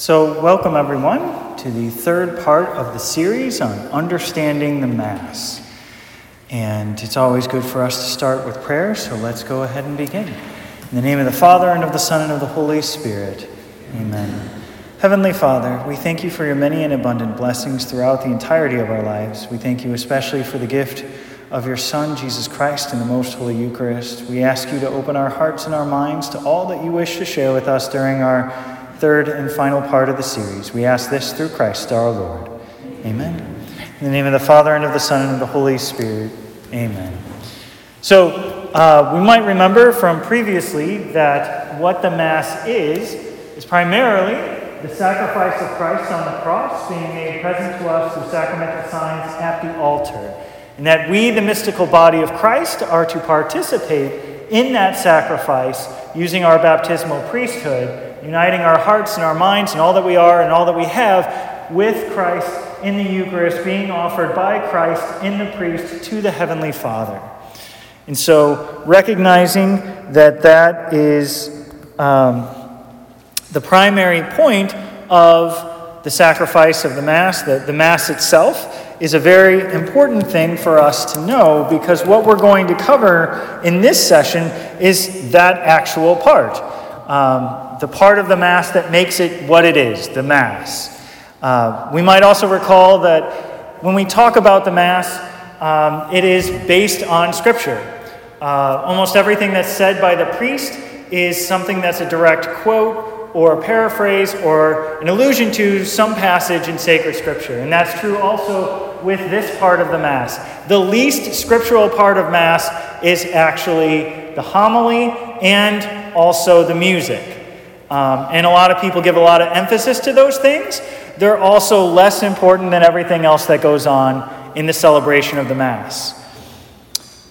So, welcome everyone to the third part of the series on understanding the Mass. And it's always good for us to start with prayer, so let's go ahead and begin. In the name of the Father, and of the Son, and of the Holy Spirit. Amen. Heavenly Father, we thank you for your many and abundant blessings throughout the entirety of our lives. We thank you especially for the gift of your Son, Jesus Christ, in the most holy Eucharist. We ask you to open our hearts and our minds to all that you wish to share with us during our third and final part of the series. We ask this through Christ our Lord. Amen. In the name of the Father, and of the Son, and of the Holy Spirit. Amen. So, uh, we might remember from previously that what the Mass is, is primarily the sacrifice of Christ on the cross being made present to us through sacramental signs at the altar. And that we, the mystical body of Christ, are to participate in that sacrifice using our baptismal priesthood uniting our hearts and our minds and all that we are and all that we have with Christ in the Eucharist, being offered by Christ in the priest to the Heavenly Father. And so, recognizing that that is um, the primary point of the sacrifice of the Mass, that the Mass itself is a very important thing for us to know because what we're going to cover in this session is that actual part. Um, the part of the Mass that makes it what it is, the Mass. Uh, we might also recall that when we talk about the Mass, um, it is based on Scripture. Uh, almost everything that's said by the priest is something that's a direct quote or a paraphrase or an allusion to some passage in sacred Scripture. And that's true also with this part of the Mass. The least scriptural part of Mass is actually the homily and also the music. Um, and a lot of people give a lot of emphasis to those things. They're also less important than everything else that goes on in the celebration of the Mass.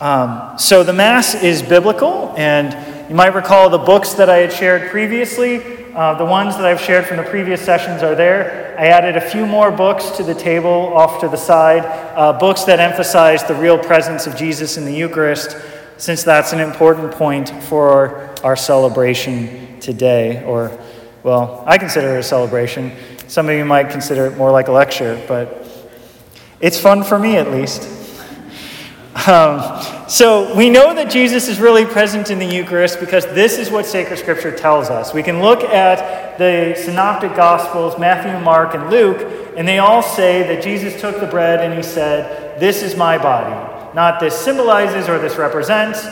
Um, so the Mass is biblical, and you might recall the books that I had shared previously. Uh, the ones that I've shared from the previous sessions are there. I added a few more books to the table off to the side, uh, books that emphasize the real presence of Jesus in the Eucharist, since that's an important point for our celebration today, or, well, I consider it a celebration. Some of you might consider it more like a lecture, but it's fun for me at least. Um, so we know that Jesus is really present in the Eucharist because this is what sacred scripture tells us. We can look at the synoptic gospels, Matthew, Mark, and Luke, and they all say that Jesus took the bread and he said, This is my body. Not this symbolizes or this represents,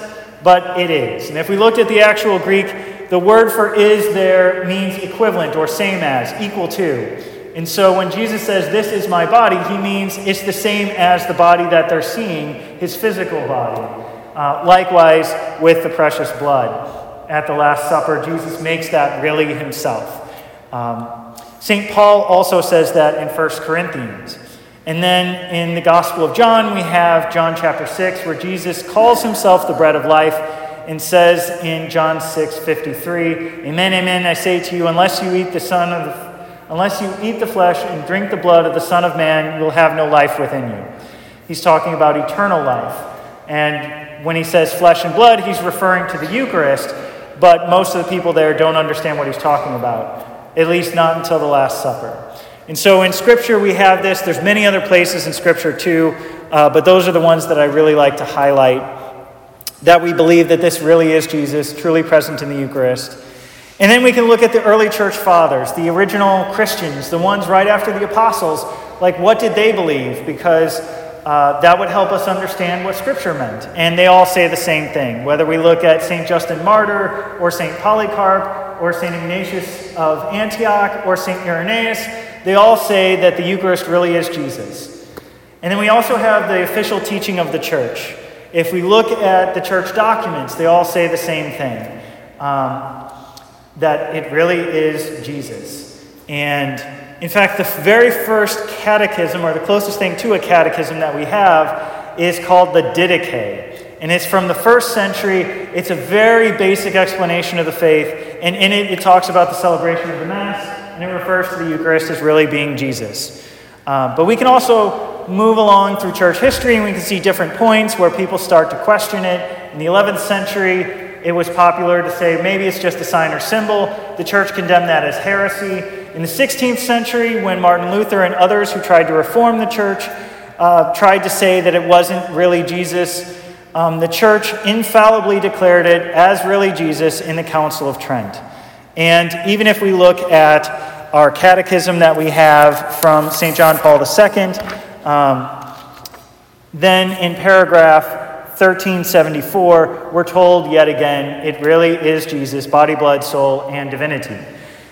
but it is. And if we looked at the actual Greek, the word for is there means equivalent or same as, equal to. And so when Jesus says, This is my body, he means it's the same as the body that they're seeing, his physical body. Uh, likewise, with the precious blood. At the Last Supper, Jesus makes that really himself. Um, St. Paul also says that in 1 Corinthians. And then in the Gospel of John, we have John chapter 6, where Jesus calls himself the bread of life and says in John 6 53, Amen, amen, I say to you, unless you eat the Son of unless you eat the flesh and drink the blood of the Son of Man, you will have no life within you. He's talking about eternal life. And when he says flesh and blood, he's referring to the Eucharist, but most of the people there don't understand what he's talking about, at least not until the Last Supper. And so in Scripture, we have this. There's many other places in Scripture too, uh, but those are the ones that I really like to highlight that we believe that this really is Jesus, truly present in the Eucharist. And then we can look at the early church fathers, the original Christians, the ones right after the apostles. Like, what did they believe? Because uh, that would help us understand what Scripture meant. And they all say the same thing. Whether we look at St. Justin Martyr, or St. Polycarp, or St. Ignatius of Antioch, or St. Irenaeus, they all say that the Eucharist really is Jesus. And then we also have the official teaching of the church. If we look at the church documents, they all say the same thing um, that it really is Jesus. And in fact, the very first catechism, or the closest thing to a catechism that we have, is called the Didache. And it's from the first century. It's a very basic explanation of the faith. And in it, it talks about the celebration of the Mass, and it refers to the Eucharist as really being Jesus. Uh, but we can also move along through church history and we can see different points where people start to question it. In the 11th century, it was popular to say maybe it's just a sign or symbol. The church condemned that as heresy. In the 16th century, when Martin Luther and others who tried to reform the church uh, tried to say that it wasn't really Jesus, um, the church infallibly declared it as really Jesus in the Council of Trent. And even if we look at our catechism that we have from St. John Paul II, um, then in paragraph 1374, we're told yet again it really is Jesus, body, blood, soul, and divinity.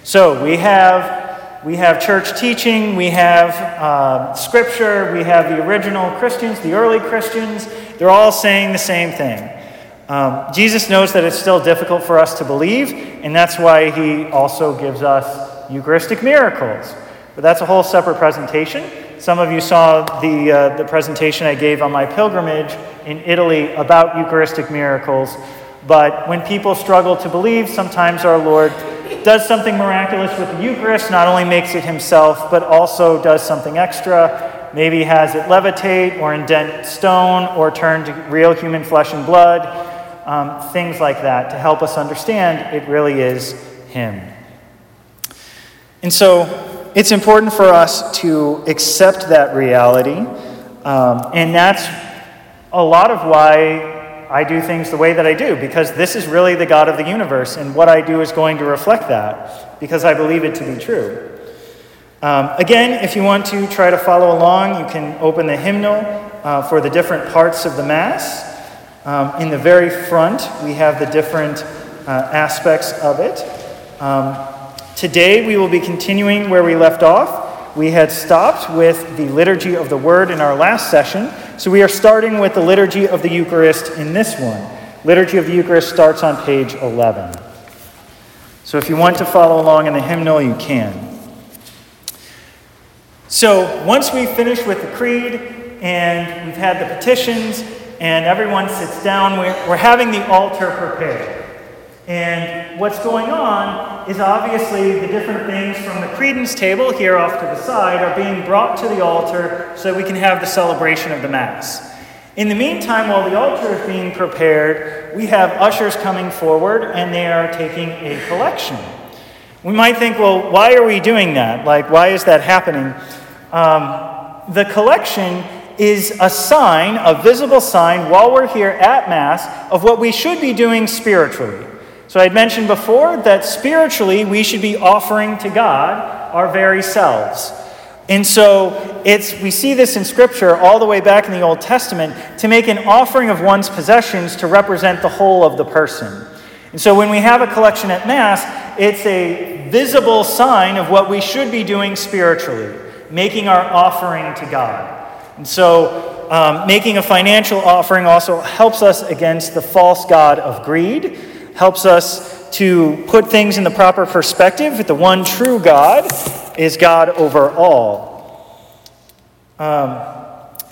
So we have we have church teaching, we have uh, scripture, we have the original Christians, the early Christians. They're all saying the same thing. Um, Jesus knows that it's still difficult for us to believe, and that's why he also gives us Eucharistic miracles. But that's a whole separate presentation. Some of you saw the, uh, the presentation I gave on my pilgrimage in Italy about Eucharistic miracles. But when people struggle to believe, sometimes our Lord does something miraculous with the Eucharist, not only makes it himself, but also does something extra. Maybe has it levitate or indent stone or turn to real human flesh and blood, um, things like that to help us understand it really is Him. And so it's important for us to accept that reality, um, and that's a lot of why I do things the way that I do because this is really the God of the universe, and what I do is going to reflect that because I believe it to be true. Um, again, if you want to try to follow along, you can open the hymnal uh, for the different parts of the Mass. Um, in the very front, we have the different uh, aspects of it. Today, we will be continuing where we left off. We had stopped with the Liturgy of the Word in our last session. So we are starting with the Liturgy of the Eucharist in this one. Liturgy of the Eucharist starts on page 11. So if you want to follow along in the hymnal, you can. So once we finish with the creed and we've had the petitions and everyone sits down, we're, we're having the altar prepared. And what's going on is obviously the different things from the credence table here off to the side are being brought to the altar so we can have the celebration of the Mass. In the meantime, while the altar is being prepared, we have ushers coming forward and they are taking a collection. We might think, well, why are we doing that? Like, why is that happening? Um, the collection is a sign, a visible sign, while we're here at Mass, of what we should be doing spiritually. So I'd mentioned before that spiritually we should be offering to God our very selves. And so it's we see this in scripture all the way back in the Old Testament to make an offering of one's possessions to represent the whole of the person. And so when we have a collection at mass, it's a visible sign of what we should be doing spiritually, making our offering to God. And so um, making a financial offering also helps us against the false god of greed helps us to put things in the proper perspective that the one true God is God over all. Um,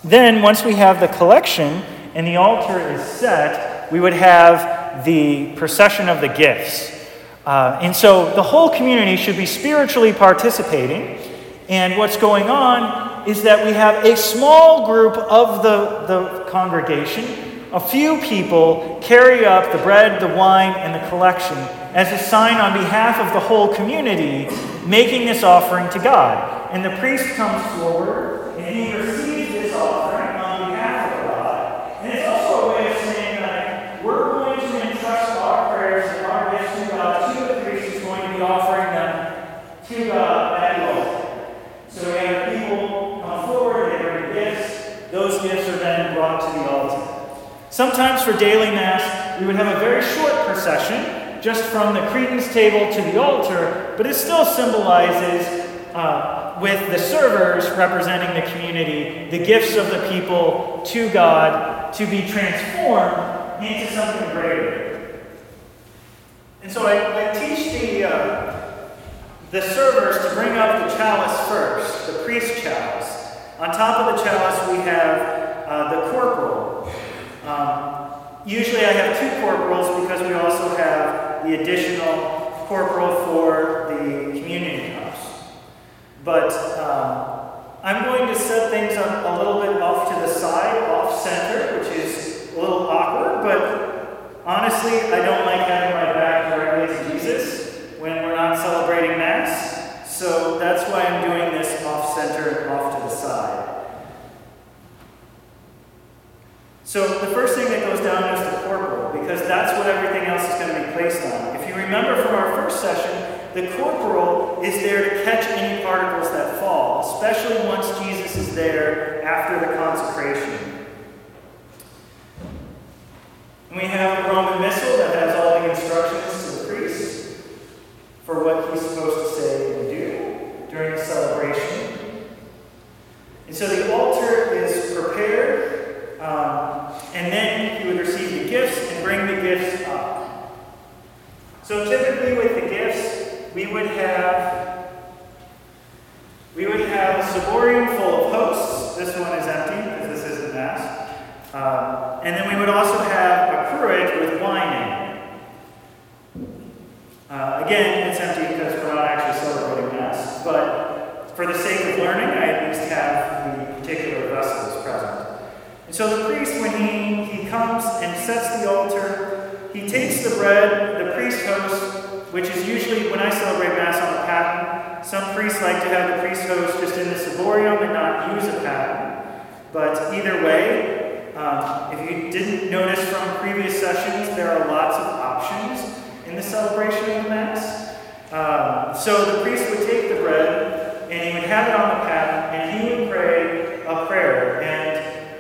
then, once we have the collection and the altar is set, we would have the procession of the gifts. Uh, and so the whole community should be spiritually participating. And what's going on is that we have a small group of the, the congregation a few people carry up the bread, the wine, and the collection as a sign on behalf of the whole community, making this offering to God. And the priest comes forward and he receives this offering on behalf of God. And it's also a way of saying that we're going to entrust our prayers and our gifts to God to the priest who's going to be offering them to God at the altar. So we have people come forward, they bring gifts. Those gifts are then brought to the altar. Sometimes for daily Mass, we would have a very short procession, just from the credence table to the altar, but it still symbolizes, uh, with the servers representing the community, the gifts of the people to God to be transformed into something greater. And so I, I teach the, uh, the servers to bring up the chalice first, the priest chalice. On top of the chalice, we have uh, the corporal. Um, usually I have two corporals because we also have the additional corporal for the community house. But um, I'm going to set things up a little bit off to the side, off center, which is a little awkward, but honestly, I don't like having my back directly to Jesus when we're not celebrating Mass. So that's why I'm doing this off center and off to the side. So the first thing that goes down is the corporal, because that's what everything else is going to be placed on. If you remember from our first session, the corporal is there to catch any particles that fall, especially once Jesus is there after the consecration. And we have the Roman Missal that has all the instructions to the priest for what he's supposed to say and do during the celebration. And so the altar is prepared, um, and then he would receive the gifts and bring the gifts up. So typically with the gifts, we would have we would have a ciborium full of hosts. This one is empty because this isn't mass. Um, and then we would also have a cruet with wine in it. Uh, again, it's empty because we're not actually celebrating mass, but for the sake of learning, I at least have the particular vessels present. And so the priest, when he, he comes and sets the altar, he takes the bread, the priest host, which is usually when I celebrate Mass on a paten. Some priests like to have the priest host just in the ciborium and not use a paten. But either way, um, if you didn't notice from previous sessions, there are lots of options in the celebration of the Mass. Um, so the priest would take the bread and he would have it on the paten and he would pray a prayer. And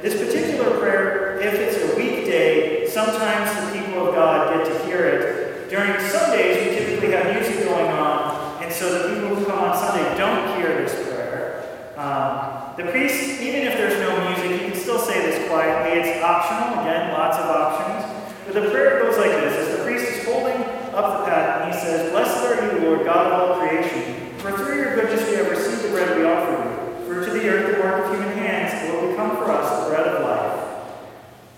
this particular prayer, if it's a weekday, sometimes the people of God get to hear it during Sundays, we typically have music going on, and so the people who come on Sunday don't hear this prayer. Um, the priest, even if there's no music, he can still say this quietly. It's optional, again, lots of options. But the prayer goes like this As the priest is holding up the paten, he says, Blessed are you, Lord, God of all creation, for through your goodness we have received the bread we offer you. For to the earth the work of human become for us the bread of life.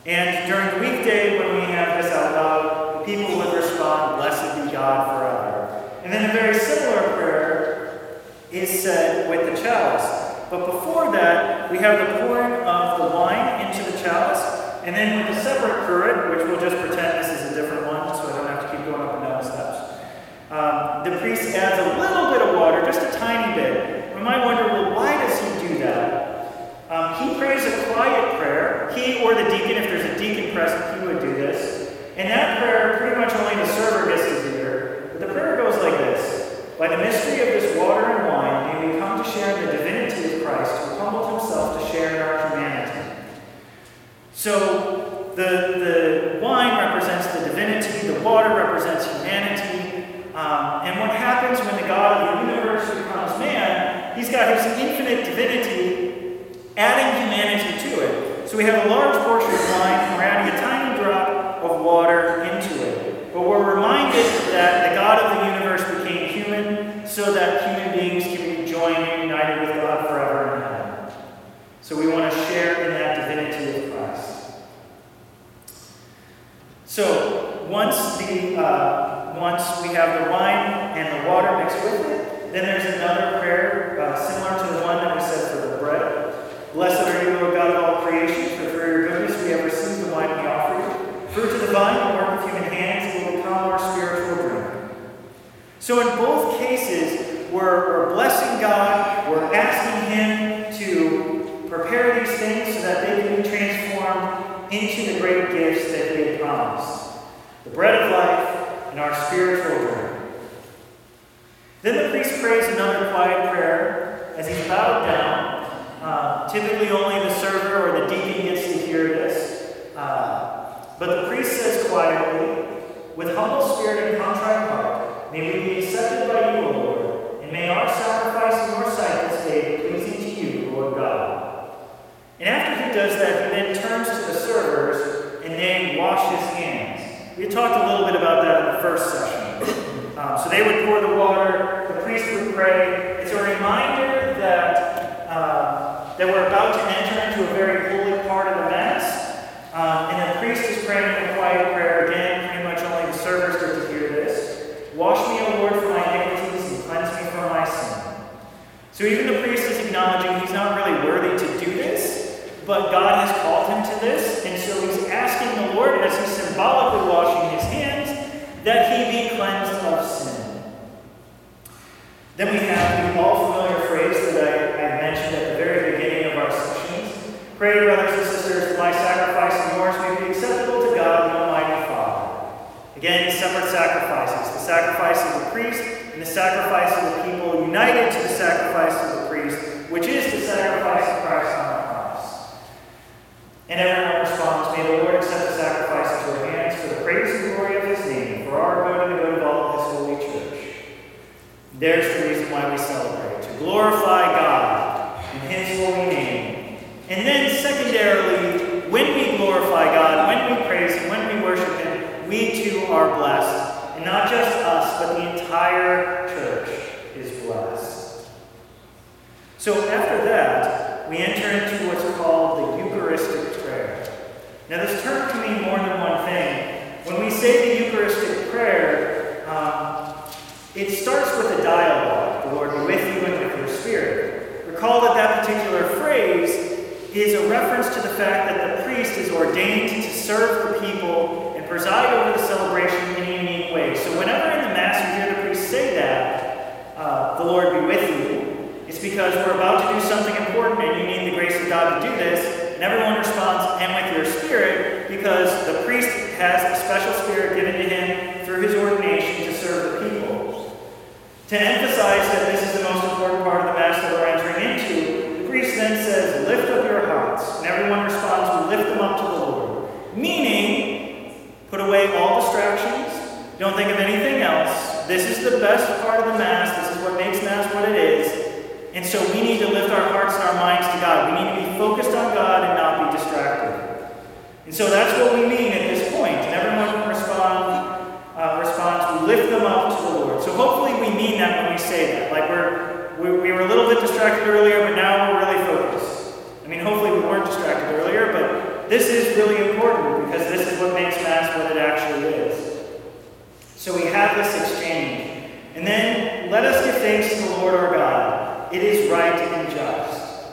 And during the weekday, when we have this out loud, people would respond, Blessed be God forever. And then a very similar prayer is said with the chalice. But before that, we have the pouring of the wine into the chalice, and then with a separate cruet, which we'll just pretend this is a different one, so I don't have to keep going up and down the steps. Um, the priest adds a little bit of water, just a tiny bit. We might wonder, well, why does he do that? Prays a quiet prayer. He or the deacon, if there's a deacon present, he would do this. And that prayer, pretty much only the server gets to hear. But the prayer goes like this By the mystery of this water and wine, may we come to share in the divinity of Christ, who humbled himself to share in our humanity. So the, the wine represents the divinity, the water represents humanity. Um, and what happens when the God of the universe becomes man, he's got his infinite divinity adding humanity to it. So we have a large portion of wine, and we're adding a tiny drop of water into it. But we're reminded that the God of the universe became human so that human beings can be joined and united with God forever in heaven. So we want to share in that divinity of Christ. So once the uh, once we have the wine and the water mixed with it, then there's another prayer uh, similar to the one that we said for the bread. Blessed are you, Lord God of all creation, for through your goodness we have received the wine we offer you. Fruit of the vine, the work of human hands, and will become our spiritual drink. So in both cases, we're, we're blessing God, we're asking Him to prepare these things so that they can be transformed into the great gifts that He had promised the bread of life and our spiritual drink. Then the priest prays another quiet prayer as he's bowed down uh, typically, only the server or the deacon gets to hear this. Uh, but the priest says quietly, With humble spirit and contrite heart, may we be accepted by you, O Lord, and may our sacrifice in your sight this day be pleasing to you, Lord God. And after he does that, he then turns to the servers and they wash his hands. We talked a little bit about that in the first session. Um, so they would pour the water, the priest would pray. It's a reminder that. Uh, that we're about to enter into a very holy part of the Mass. Um, and the priest is praying a quiet prayer. Again, pretty much only the servers get to hear this. Wash me, O Lord, from my iniquities and cleanse me from my sin. So even the priest is acknowledging he's not really worthy to do this, but God has called him to this, and so he's asking the Lord, as he's symbolically washing his hands, that he be cleansed of sin. Then we have the all familiar phrase that I, I mentioned at the very sessions. Pray, brothers and sisters, that my sacrifice and yours may be acceptable to God, the Almighty Father. Again, separate sacrifices the sacrifice of the priest and the sacrifice of the people, united to the sacrifice of the priest, which is the sacrifice of Christ on the cross. And everyone responds, May the Lord accept the sacrifice into our hands for the praise and glory of his name, for our good and the good of all his holy church. There's the reason why we celebrate, to glorify God in his holy name. And then, secondarily, when we glorify God, when we praise him, when we worship him, we too are blessed. And not just us, but the entire church is blessed. So after that, we enter into what's called the Eucharistic prayer. Now, this term can mean more than one thing. When we say the Eucharistic prayer, um, it starts with a dialogue, the Lord be with you and with your spirit. Recall that that particular phrase is a reference to the fact that the priest is ordained to serve the people and preside over the celebration in a unique way. So whenever in the Mass you hear the priest say that, uh, the Lord be with you, it's because we're about to do something important and you need the grace of God to do this. And everyone responds, and with your spirit, because the priest has a special spirit given to him through his ordination to serve the people. To emphasize that this is the most important part of the Mass that entering priest then says, Lift up your hearts. And everyone responds, We lift them up to the Lord. Meaning, put away all distractions. Don't think of anything else. This is the best part of the Mass. This is what makes Mass what it is. And so we need to lift our hearts and our minds to God. We need to be focused on God and not be distracted. And so that's what we mean at this point. And everyone can respond, uh, responds, we lift them up to the Lord. So hopefully we mean that when we say that. Like we're, we, we were a little bit distracted earlier, but now we're really focused. I mean, hopefully we weren't distracted earlier, but this is really important because this is what makes Mass what it actually is. So we have this exchange. And then let us give thanks to the Lord our God. It is right and just.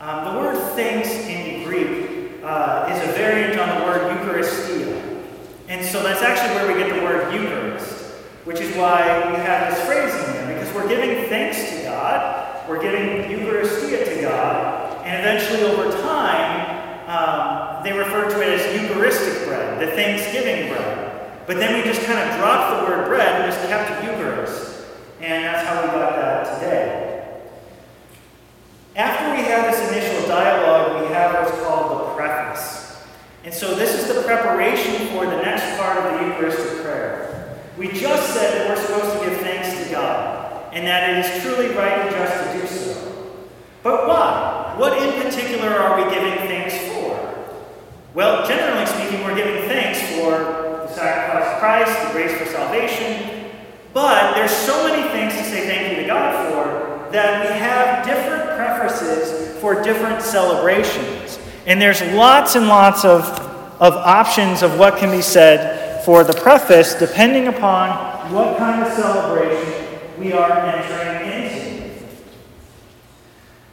Um, the word thanks in Greek uh, is a variant on the word Eucharistia. And so that's actually where we get the word Eucharist, which is why we have this phrase in there, we're giving thanks to God, we're giving Eucharistia to God, and eventually over time, um, they refer to it as Eucharistic bread, the Thanksgiving bread. But then we just kind of dropped the word bread and just kept Eucharist. And that's how we got that today. After we have this initial dialogue, we have what's called the preface. And so this is the preparation for the next part of the Eucharistic prayer. We just said that we're supposed to and that it is truly right and just to do so. But why? What in particular are we giving thanks for? Well, generally speaking, we're giving thanks for the sacrifice of Christ, the grace for salvation, but there's so many things to say thank you to God for that we have different prefaces for different celebrations. And there's lots and lots of, of options of what can be said for the preface depending upon what kind of celebration we are entering into.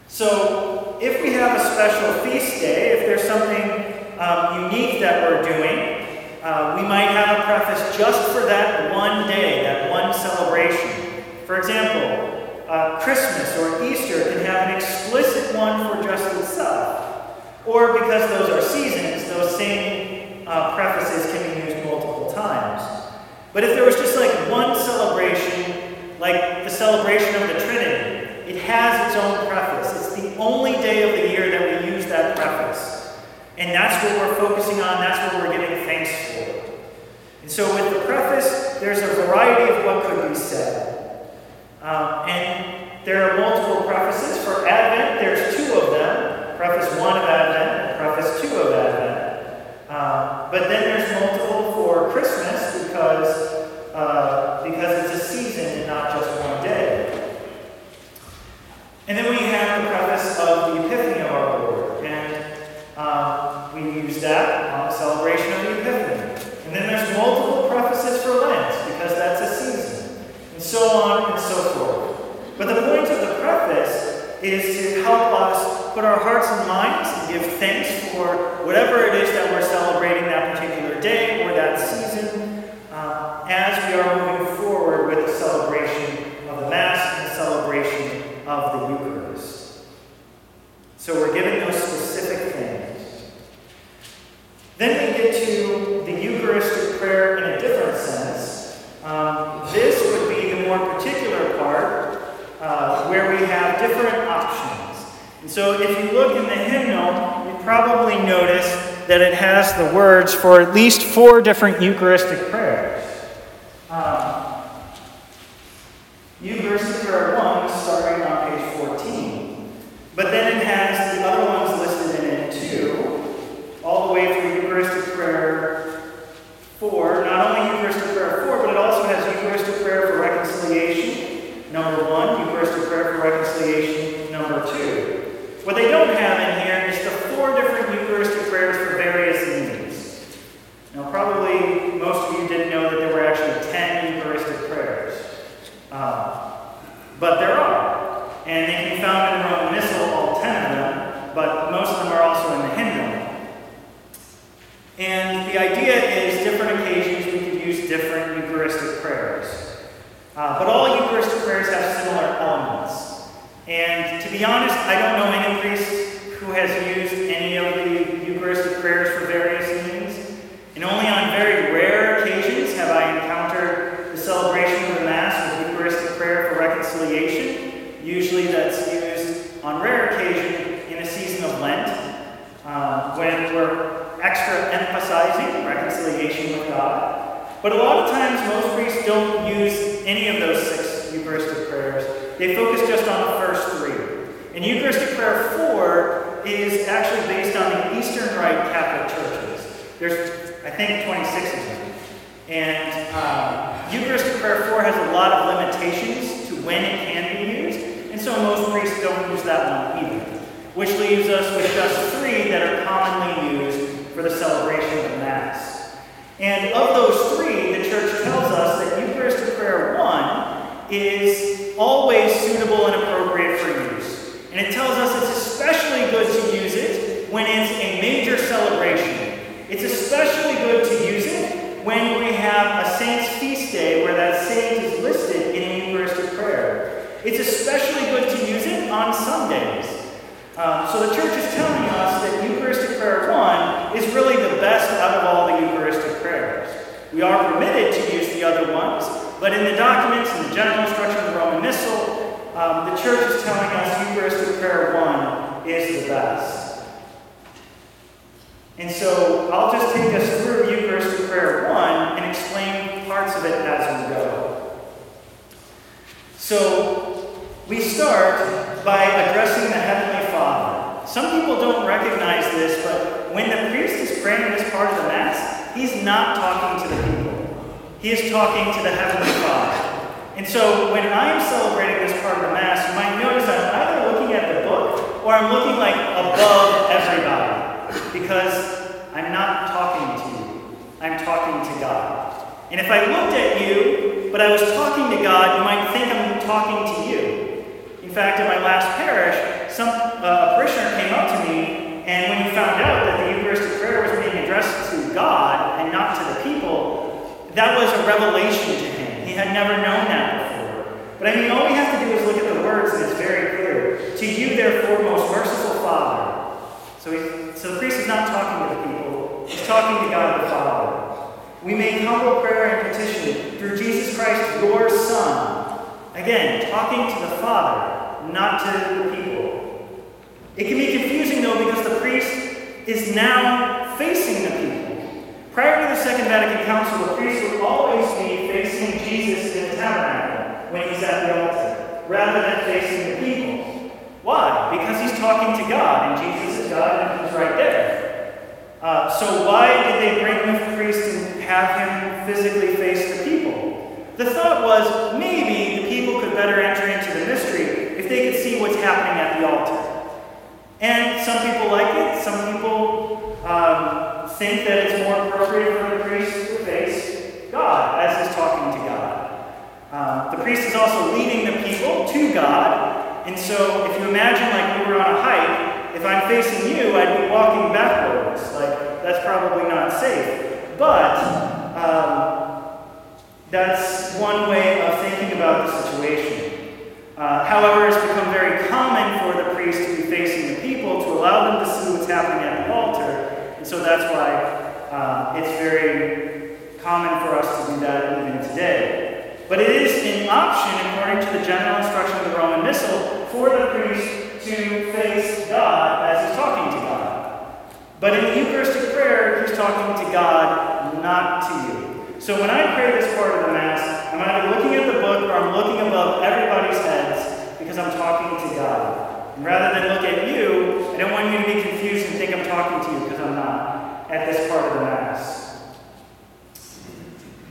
So, if we have a special feast day, if there's something um, unique that we're doing, uh, we might have a preface just for that one day, that one celebration. For example, uh, Christmas or Easter can have an explicit one for just itself. Or because those are seasons, those same uh, prefaces can be used multiple times. But if there was just like one celebration, like the celebration of the Trinity, it has its own preface. It's the only day of the year that we use that preface. And that's what we're focusing on, that's what we're giving thanks for. And so with the preface, there's a variety of what could be said. Um, and there are multiple prefaces. For Advent, there's two of them Preface 1 of Advent Preface 2 of Advent. Um, but then there's multiple for Christmas because, uh, because it's a season and not just one day. And then we have the preface of the Epiphany of our Lord. And um, we use that on the celebration of the Epiphany. And then there's multiple prefaces for Lent because that's a season. And so on and so forth. But the point of the preface is to help us put our hearts and minds and give thanks for whatever it is that we're celebrating that particular day or that season uh, as we are moving forward with the celebration of the Mass and the celebration of the so we're given those specific things. Then we get to the Eucharistic prayer in a different sense. Um, this would be the more particular part uh, where we have different options. And so if you look in the hymnal, you probably notice that it has the words for at least four different Eucharistic prayers. Don't use any of those six Eucharistic prayers. They focus just on the first three. And Eucharistic prayer 4 is actually based on the Eastern Rite Catholic churches. There's, I think, 26 of them. And uh, Eucharistic prayer 4 has a lot of limitations to when it can be used, and so most priests don't use that one either. Which leaves us with just three that are commonly used for the celebration of Mass. And of those three, Church tells us that Eucharistic prayer 1 is always suitable and appropriate for use. And it tells us it's especially good to use it when it's a major celebration. It's especially good to use it when we have a saint's feast day where that saint is listed in Eucharistic prayer. It's especially good to use it on Sundays. Um, so the church is telling us that Eucharistic prayer 1 is really the best out of all the Eucharistic prayers. We are permitted to use the other ones, but in the documents and the general instruction of the Roman Missal, um, the church is telling us Eucharistic prayer 1 is the best. And so I'll just take us through Eucharistic prayer 1 and explain parts of it as we go. So we start by addressing the Heavenly Father. Some people don't recognize this, but when the priest is praying this part of the Mass, he's not talking to the people. He is talking to the Heavenly Father. And so when I'm celebrating this part of the Mass, you might notice I'm either looking at the book or I'm looking like above everybody because I'm not talking to you. I'm talking to God. And if I looked at you, but I was talking to God, you might think I'm talking to you. In fact, in my last parish, some uh, parishioner came up to me, and when he found out that the Eucharistic prayer was being addressed God and not to the people, that was a revelation to him. He had never known that before. But I mean, all we have to do is look at the words, and it's very clear. To you, therefore, most merciful Father. So, he, so the priest is not talking to the people, he's talking to God the Father. We make humble prayer and petition through Jesus Christ, your Son. Again, talking to the Father, not to the people. It can be confusing, though, because the priest is now facing the people. Prior to the Second Vatican Council, the priest would always be facing Jesus in the tabernacle when he's at the altar, rather than facing the people. Why? Because he's talking to God, and Jesus is God, and he's right there. Uh, so why did they bring the priest and have him physically face the people? The thought was maybe the people could better enter into the mystery if they could see what's happening at the altar. And some people like it. Some people um, think that it's more appropriate for the priest to face God as he's talking to God. Uh, the priest is also leading the people to God. And so if you imagine like we were on a hike, if I'm facing you, I'd be walking backwards. Like, that's probably not safe. But um, that's one way of thinking about the situation. Uh, however, it's become very common for the priest to be facing the people to allow them to see what's happening at the altar. And so that's why uh, it's very common for us to do that even today. But it is an option, according to the general instruction of the Roman Missal, for the priest to face God as he's talking to God. But in the Eucharistic prayer, he's talking to God, not to you. So when I pray this part of the Mass, I'm either looking at the book or I'm looking above everybody's heads because I'm talking to God. And rather than look at you, I don't want you to be confused and think I'm talking to you because I'm not at this part of the Mass.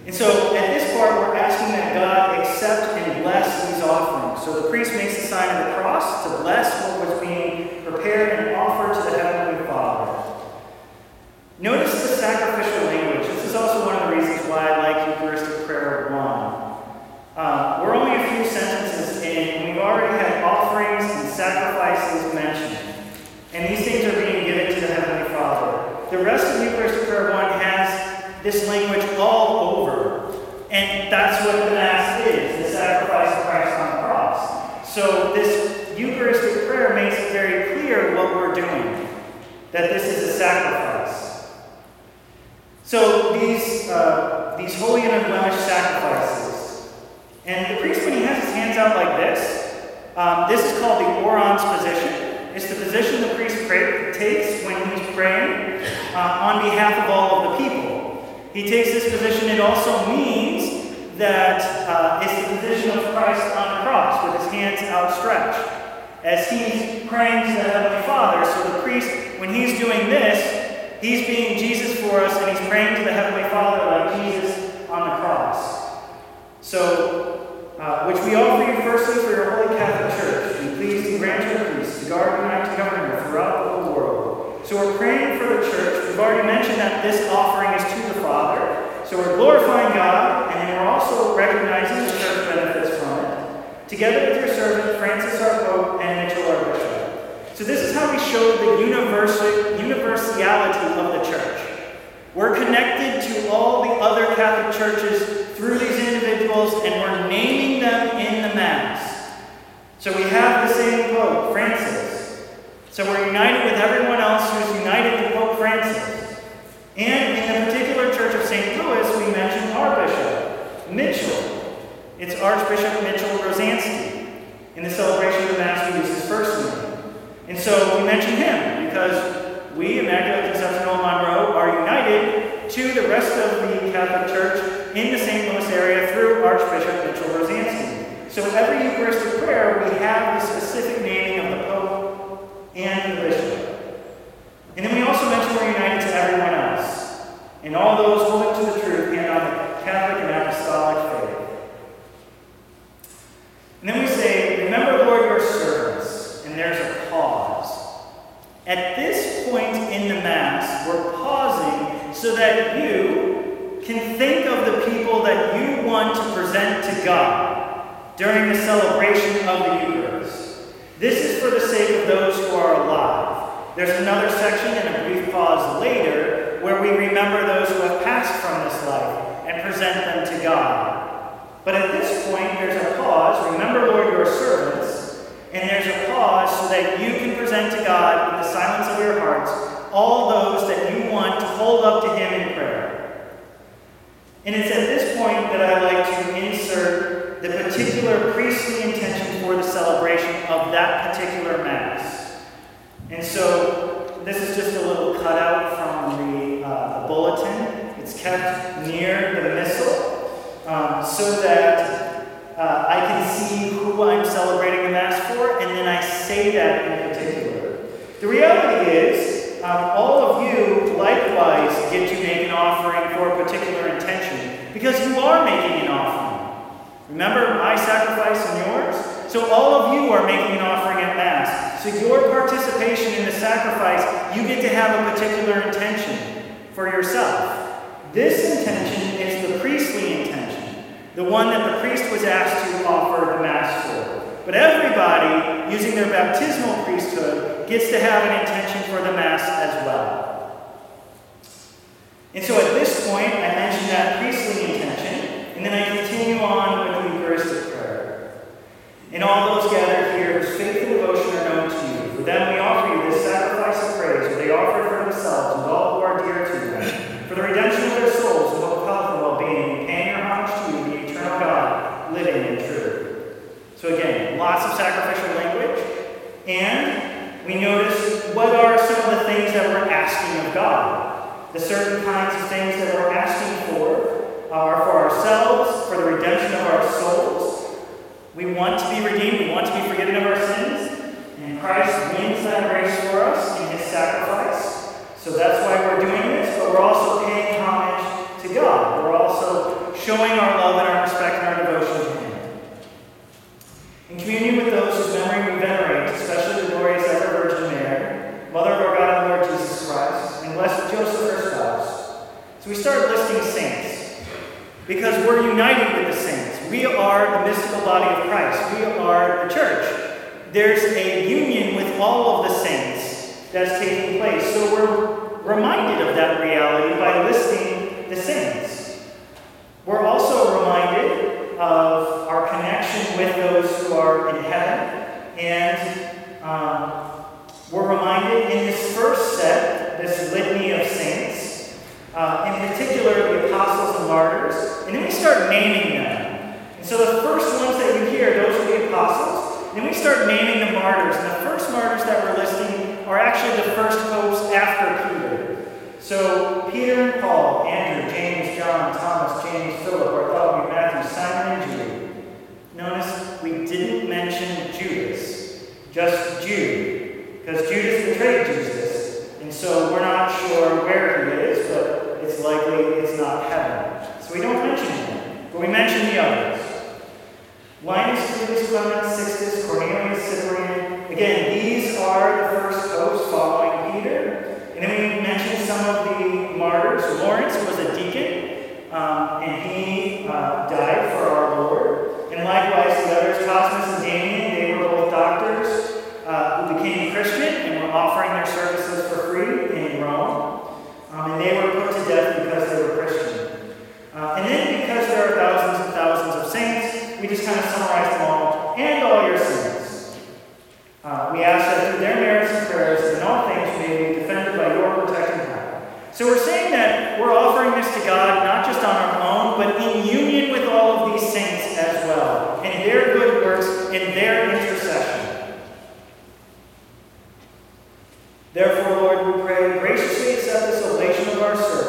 And so at this part, we're asking that God accept and bless these offerings. So the priest makes the sign of the cross to bless what was being prepared and offered to the Heavenly Father. Notice the sacrificial language. This is also one of the reasons why I like Eucharistic Prayer 1. Uh, we're only a few sentences in, and we've already had offerings and sacrifices mentioned. And these things are being given to the Heavenly Father. The rest of Eucharistic Prayer 1 has this language all over. And that's what the Mass is the sacrifice of Christ on the cross. So, this Eucharistic prayer makes it very clear what we're doing that this is a sacrifice. So, these, uh, these holy and unblemished sacrifices. And the priest, when he has his hands out like this, um, this is called the orans position. It's the position the priest pray, takes when he's praying uh, on behalf of all of the people. He takes this position, it also means that uh, it's the position of Christ on the cross with his hands outstretched. As he's praying to the Heavenly Father, so the priest, when he's doing this, he's being Jesus for us and he's praying to the Heavenly Father like Jesus on the cross. So, uh, which we offer you firstly for your Holy Catholic Church, and please grant your peace, to guard and to govern her throughout the whole world. So we're praying for the church. We've already mentioned that this offering is to the Father. So we're glorifying God, and we're also recognizing the church benefits from it, together with your servant, Francis our Pope, and Mitchell our Bishop. So this is how we show the universality of the church. We're connected to all the other Catholic churches through these individuals, and we're naming them in the Mass. So we have the same Pope, Francis. So we're united with everyone else who's united to Pope Francis. And in the particular Church of St. Louis, we mentioned our bishop, Mitchell. It's Archbishop Mitchell Rozanski. In the celebration of the Mass, we use his first name. And so we mention him because we, Immaculate Conception of Monroe, are united to the rest of the Catholic Church in the St. Louis area through Archbishop Mitchell Rozanski. So every Eucharistic prayer, we have the specific Pope and the Bishop. And then we also mention we're united to everyone else and all those holding to the truth and on the Catholic and Apostolic faith. And then we say, Remember, Lord, your servants. And there's a pause. At this point in the Mass, we're pausing so that you can think of the people that you want to present to God during the celebration of the Eucharist. This is for the sake of those who are alive. There's another section and a brief pause later where we remember those who have passed from this life and present them to God. But at this point, there's a pause. Remember, Lord, your servants. And there's a pause so that you can present to God, in the silence of your hearts, all those that you want to hold up to Him in prayer. And it's at this point that I like to insert the particular priestly intention for the celebration of that particular Mass. And so this is just a little cutout from the uh, the bulletin. It's kept near the missal um, so that uh, I can see who I'm celebrating the Mass for, and then I say that in particular. The reality is, um, all of you likewise get to make an offering for a particular intention because you are making. Remember my sacrifice and yours? So all of you are making an offering at Mass. So your participation in the sacrifice, you get to have a particular intention for yourself. This intention is the priestly intention, the one that the priest was asked to offer the Mass for. But everybody, using their baptismal priesthood, gets to have an intention for the Mass as well. And so at this point, I mentioned that priestly intention, and then I continue on with. And all those gathered here whose faith and devotion are known to you, for them we offer you this sacrifice of praise, where they offer for themselves and all who are dear to them, for the redemption of their souls and hope health and well-being, paying your homage to you, the eternal God, living and true. So again, lots of sacrificial language. And we notice what are some of the things that we're asking of God. The certain kinds of things that we're asking for are for ourselves, for the redemption of our souls. We want to be redeemed, we want to be forgiven of our sins. And Christ wins that grace for us in his sacrifice. So that's why we're doing this, but we're also paying homage to God. We're also showing our love and our respect and our devotion to him. In communion with those whose memory we venerate, especially the glorious ever Virgin Mary, Mother of our God and Lord Jesus Christ, and blessed Joseph, her spouse. So we start listing saints because we're united with the saints. We are the mystical body of Christ. We are the church there's a union with all of the saints that's taking place. So we're reminded of that reality by listing the saints. We're also reminded of our connection with those who are in heaven. And um, we're reminded in this first set, this litany of saints, uh, in particular the apostles and martyrs. And then we start naming them. So the first ones that you hear, those are the apostles. Then we start naming the martyrs. And the first martyrs that we're listing are actually the first popes after Peter. So Peter and Paul, Andrew, James, John, Thomas, James, Philip, Bartholomew, Matthew, Simon, and Jude. Notice we didn't mention Judas, just Jude, because Judas betrayed Jesus. And so we're not sure where he is, but it's likely it's not heaven. So we don't mention him, but we mention the others. Linus, Julius, Clement, Sixtus, Cornelius, Cyprian. Again, these are the first popes following Peter. And then we mentioned some of the martyrs. Lawrence was a deacon, um, and he uh, died for our Lord. And likewise, the others, Cosmas and Damian, they were both doctors uh, who became Christian and were offering their services for free in Rome. Um, and they were put to death because they were Christian. Uh, and then, because there are thousands we just kind of summarize them all, and all your sins. Uh, we ask that through their merits and prayers, in all things may be defended by your protecting power. So we're saying that we're offering this to God not just on our own, but in union with all of these saints as well, and their good works, and their intercession. Therefore, Lord, we pray, graciously accept this oblation of our service,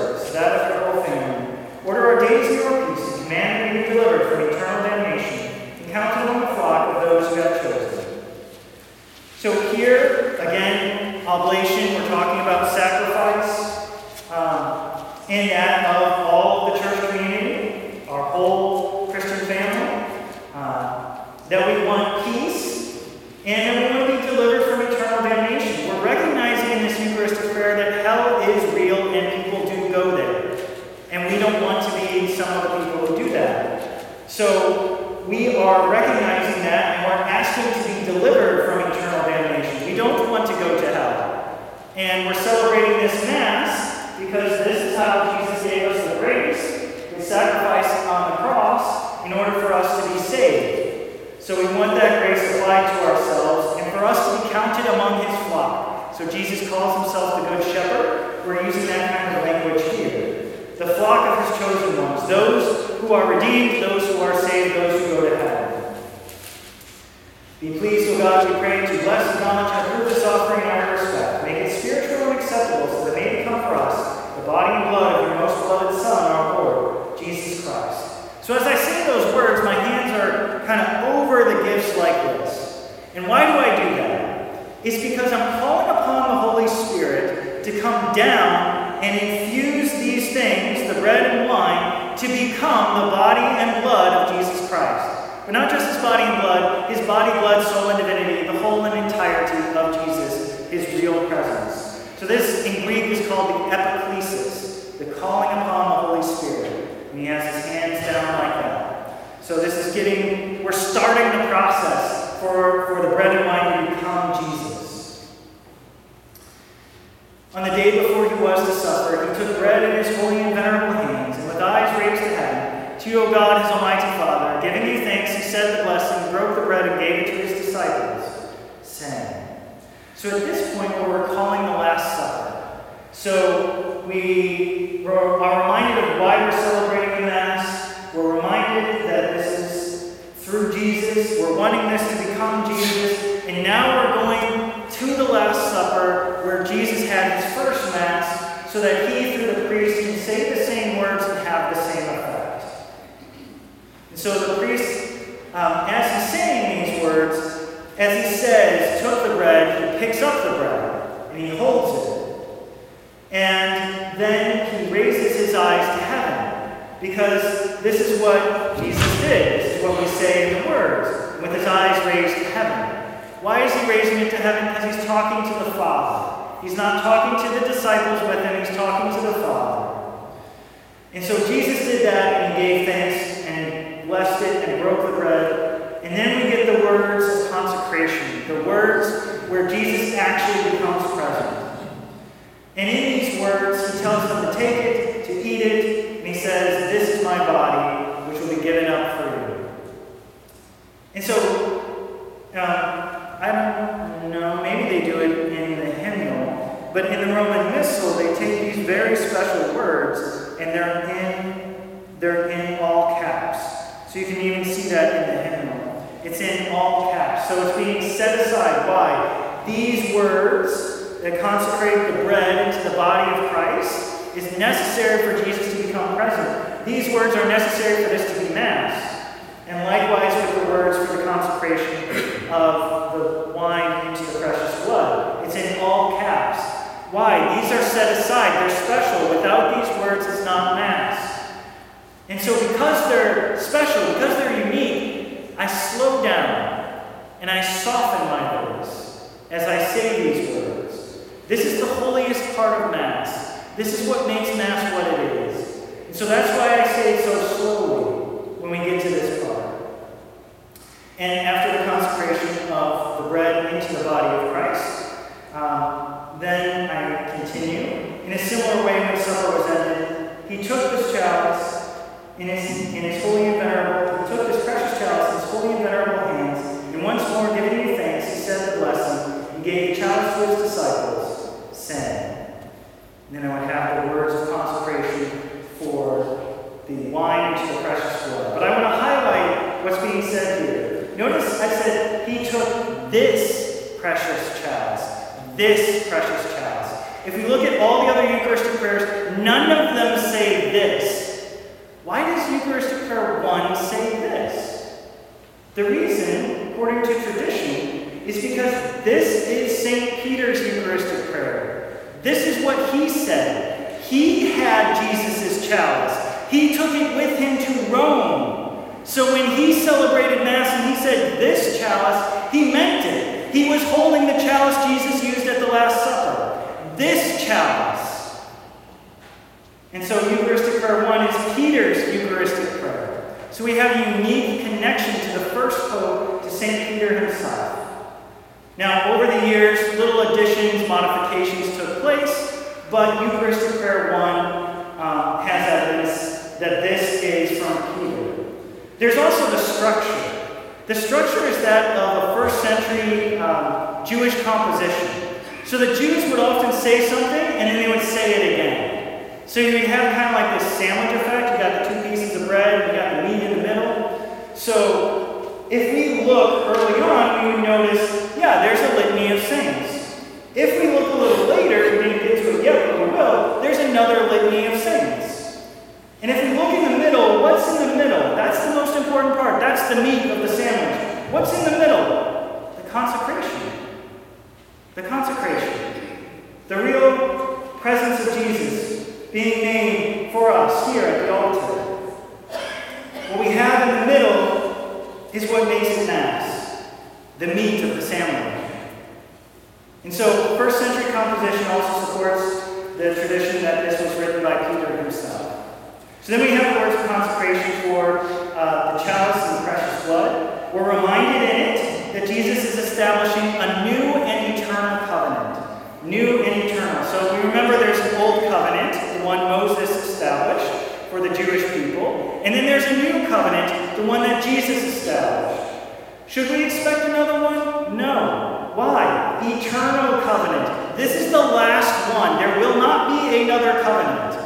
oblation, we're talking about sacrifice, um, in that of all the church community, our whole Christian family, uh, that we want peace, and that we want to be delivered from eternal damnation. We're recognizing in this Eucharistic prayer that hell is real and people do go there. And we don't want to be some of the people who do that. So we are recognizing that and we're asking to be delivered from eternal damnation. We don't want to go to hell. And we're celebrating this Mass because this is how Jesus gave us the grace, the sacrifice on the cross, in order for us to be saved. So we want that grace applied to ourselves and for us to be counted among his flock. So Jesus calls himself the Good Shepherd. We're using that kind of language here the flock of his chosen ones, those who are redeemed, those who are saved, those who go to heaven. Be pleased, O God, we pray, to bless, acknowledge, and approve this offering in our respect. Make it that it may become for us the body and blood of your most beloved Son, our Lord, Jesus Christ. So as I say those words, my hands are kind of over the gifts like this. And why do I do that? It's because I'm calling upon the Holy Spirit to come down and infuse these things, the bread and wine, to become the body and blood of Jesus Christ. But not just his body and blood, his body, blood, soul, and divinity, the whole and entirety of Jesus, his real presence. So this in Greek is called the epiclesis, the calling upon the Holy Spirit. And he has his hands down like that. So this is getting, we're starting the process for, for the bread and wine to become Jesus. On the day before he was to suffer, he took bread in his holy and venerable hands, and with eyes raised to heaven, to you, O God, his almighty Father, giving you thanks, he said the blessing, broke the bread, and gave it to. So at this point, we're recalling the Last Supper. So we are reminded of why we're celebrating the Mass. We're reminded that this is through Jesus. We're wanting this to become Jesus. And now we're going to the Last Supper where Jesus had his first Mass so that he, through the priest, can say the same words and have the same effect. And so the priest, um, as he's saying these words, as he says, took the bread, picks up the bread, and he holds it. And then he raises his eyes to heaven, because this is what Jesus did. This is what we say in the words, with his eyes raised to heaven. Why is he raising it to heaven? Because he's talking to the Father. He's not talking to the disciples with him, he's talking to the Father. And so Jesus did that, and gave thanks, and blessed it, and broke the bread. And then we get the words of consecration, Jesus actually becomes present. And in these words, he tells them to take it, to eat it, and he says, This is my body, which will be given up for you. And so, um, I don't know, maybe they do it in the hymnal, but in the Roman Missal, they take these very special words and they're in, they're in all caps. So you can even see that in the hymnal. It's in all caps. So it's being set aside. Why? These words that consecrate the bread into the body of Christ is necessary for Jesus to become present. These words are necessary for this to be Mass. And likewise with the words for the consecration of the wine into the precious blood. It's in all caps. Why? These are set aside. They're special. Without these words, it's not Mass. And so because they're special, because they're unique, I slow down and I soften my voice as I say these words. This is the holiest part of Mass. This is what makes Mass what it is. And so that's why I say it so slowly when we get to this part. And after the consecration of the bread into the body of Christ, um, then I continue. In a similar way, when supper was ended, he took this chalice in his, in his holy and venerable, he took this precious chalice in his holy and venerable hands, and once more giving you thanks, he said the blessing, and gave the chalice to his disciples, saying, and would have the words of consecration for the wine into the precious blood. But I want to highlight what's being said here. Notice I said he took this precious chalice. This precious chalice. If we look at all the other Eucharistic prayers, none of them say this. Why does Eucharistic prayer 1 say this? The reason, according to tradition, is because this is St. Peter's Eucharistic prayer. This is what he said. He had Jesus' chalice. He took it with him to Rome. So when he celebrated Mass and he said, This chalice, he meant it. He was holding the chalice Jesus used at the Last Supper. This chalice. And so Eucharistic Prayer 1 is Peter's Eucharistic prayer. So we have a unique connection to the first Pope, to St. Peter himself. Now, over the years, little additions, modifications took place, but Eucharistic Prayer 1 um, has evidence that this is from Peter. There's also the structure. The structure is that of a first century um, Jewish composition. So the Jews would often say something and then they would say it again. So you have kind of like this sandwich effect. You got the two pieces of bread, you got the meat in the middle. So if we look early on, we would notice, yeah, there's a litany of saints. If we look a little later, we didn't get to it yet, but we will, there's another litany of saints. And if we look in the middle, what's in the middle? That's the most important part. That's the meat of the sandwich. What's in the middle? The consecration. The consecration. The real presence of Jesus being made for us here at the altar. What we have in the middle is what makes it Mass the meat of the sandwich. And so, first century composition also supports the tradition that this was written by Peter himself. So then we have the words of consecration for uh, the chalice and the precious blood. We're reminded in it that Jesus is establishing a new and eternal covenant. New and eternal. So if we remember there's an old covenant, the one Moses established for the Jewish people. And then there's a new covenant, the one that Jesus established. Should we expect another one? No. Why? Eternal covenant. This is the last one. There will not be another covenant.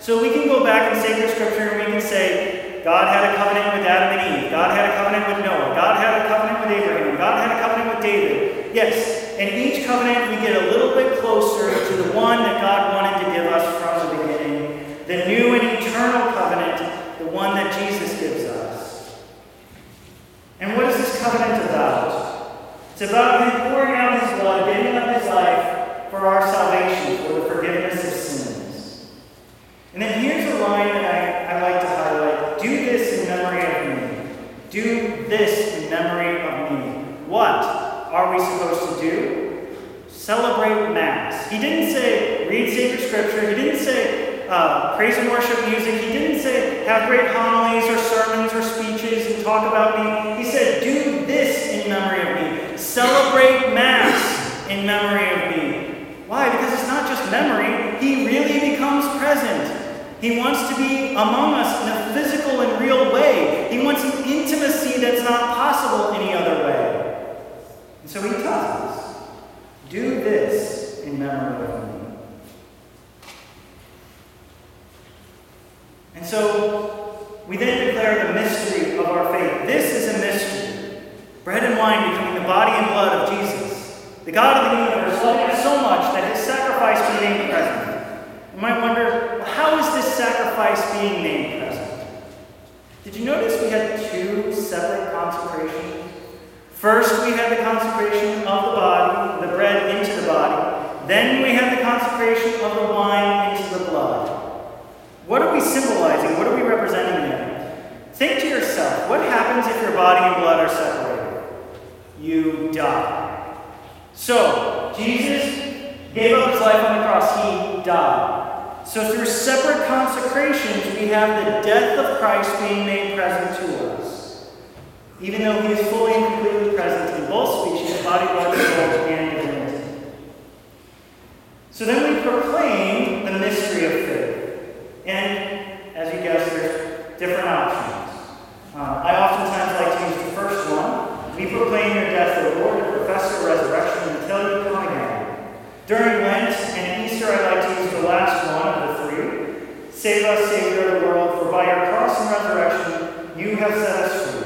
So we can go back and in sacred scripture and we can say, God had a covenant with Adam and Eve. God had a covenant with Noah. God had a covenant with Abraham. God had a covenant with David. Yes, in each covenant we get a little bit closer to the one that God wanted to give us from the beginning, the new and eternal covenant, the one that Jesus gives us. And what is this covenant about? It's about Him pouring out His blood, giving up His life for our salvation, for the forgiveness of sins. And then here's a line that I, I like to highlight Do this in memory of me. Do this in memory of me. What are we supposed to do? Celebrate Mass. He didn't say read sacred scripture. He didn't say uh, praise and worship music. He didn't say have great homilies or sermons or speeches and talk about me. He said do this in memory of me. Celebrate Mass in memory of me. Why? Because it's not just memory, He really becomes present. He wants to be among us in a physical and real way. He wants an intimacy that's not possible any other way. And so he tells us do this in memory of me. So we then declare the mystery of our faith. This is a mystery. Bread and wine becoming the body and blood of Jesus. The God of the universe loving us so much that his sacrifice be made present. You might wonder, well, how is this sacrifice being made present? Did you notice we had two separate consecrations? First, we had the consecration of the body, the bread into the body. Then we had the consecration of the wine into the blood. What are we symbolizing? What are we representing? Think to yourself what happens if your body and blood are separated? You die. So, Jesus gave up his life on the cross, he died. So, through separate consecrations, we have the death of Christ being made present to us. Even though he is fully and completely present in both species, body, blood, soul, and divinity. So then we proclaim the mystery of faith. And as you guessed, there's different options. Uh, I oftentimes like to use the first one. We proclaim your death, O Lord, and profess your resurrection until you come again. During Lent and Easter, I like to use the last one of the three. Save us, Savior of the world, for by your cross and resurrection you have set us free.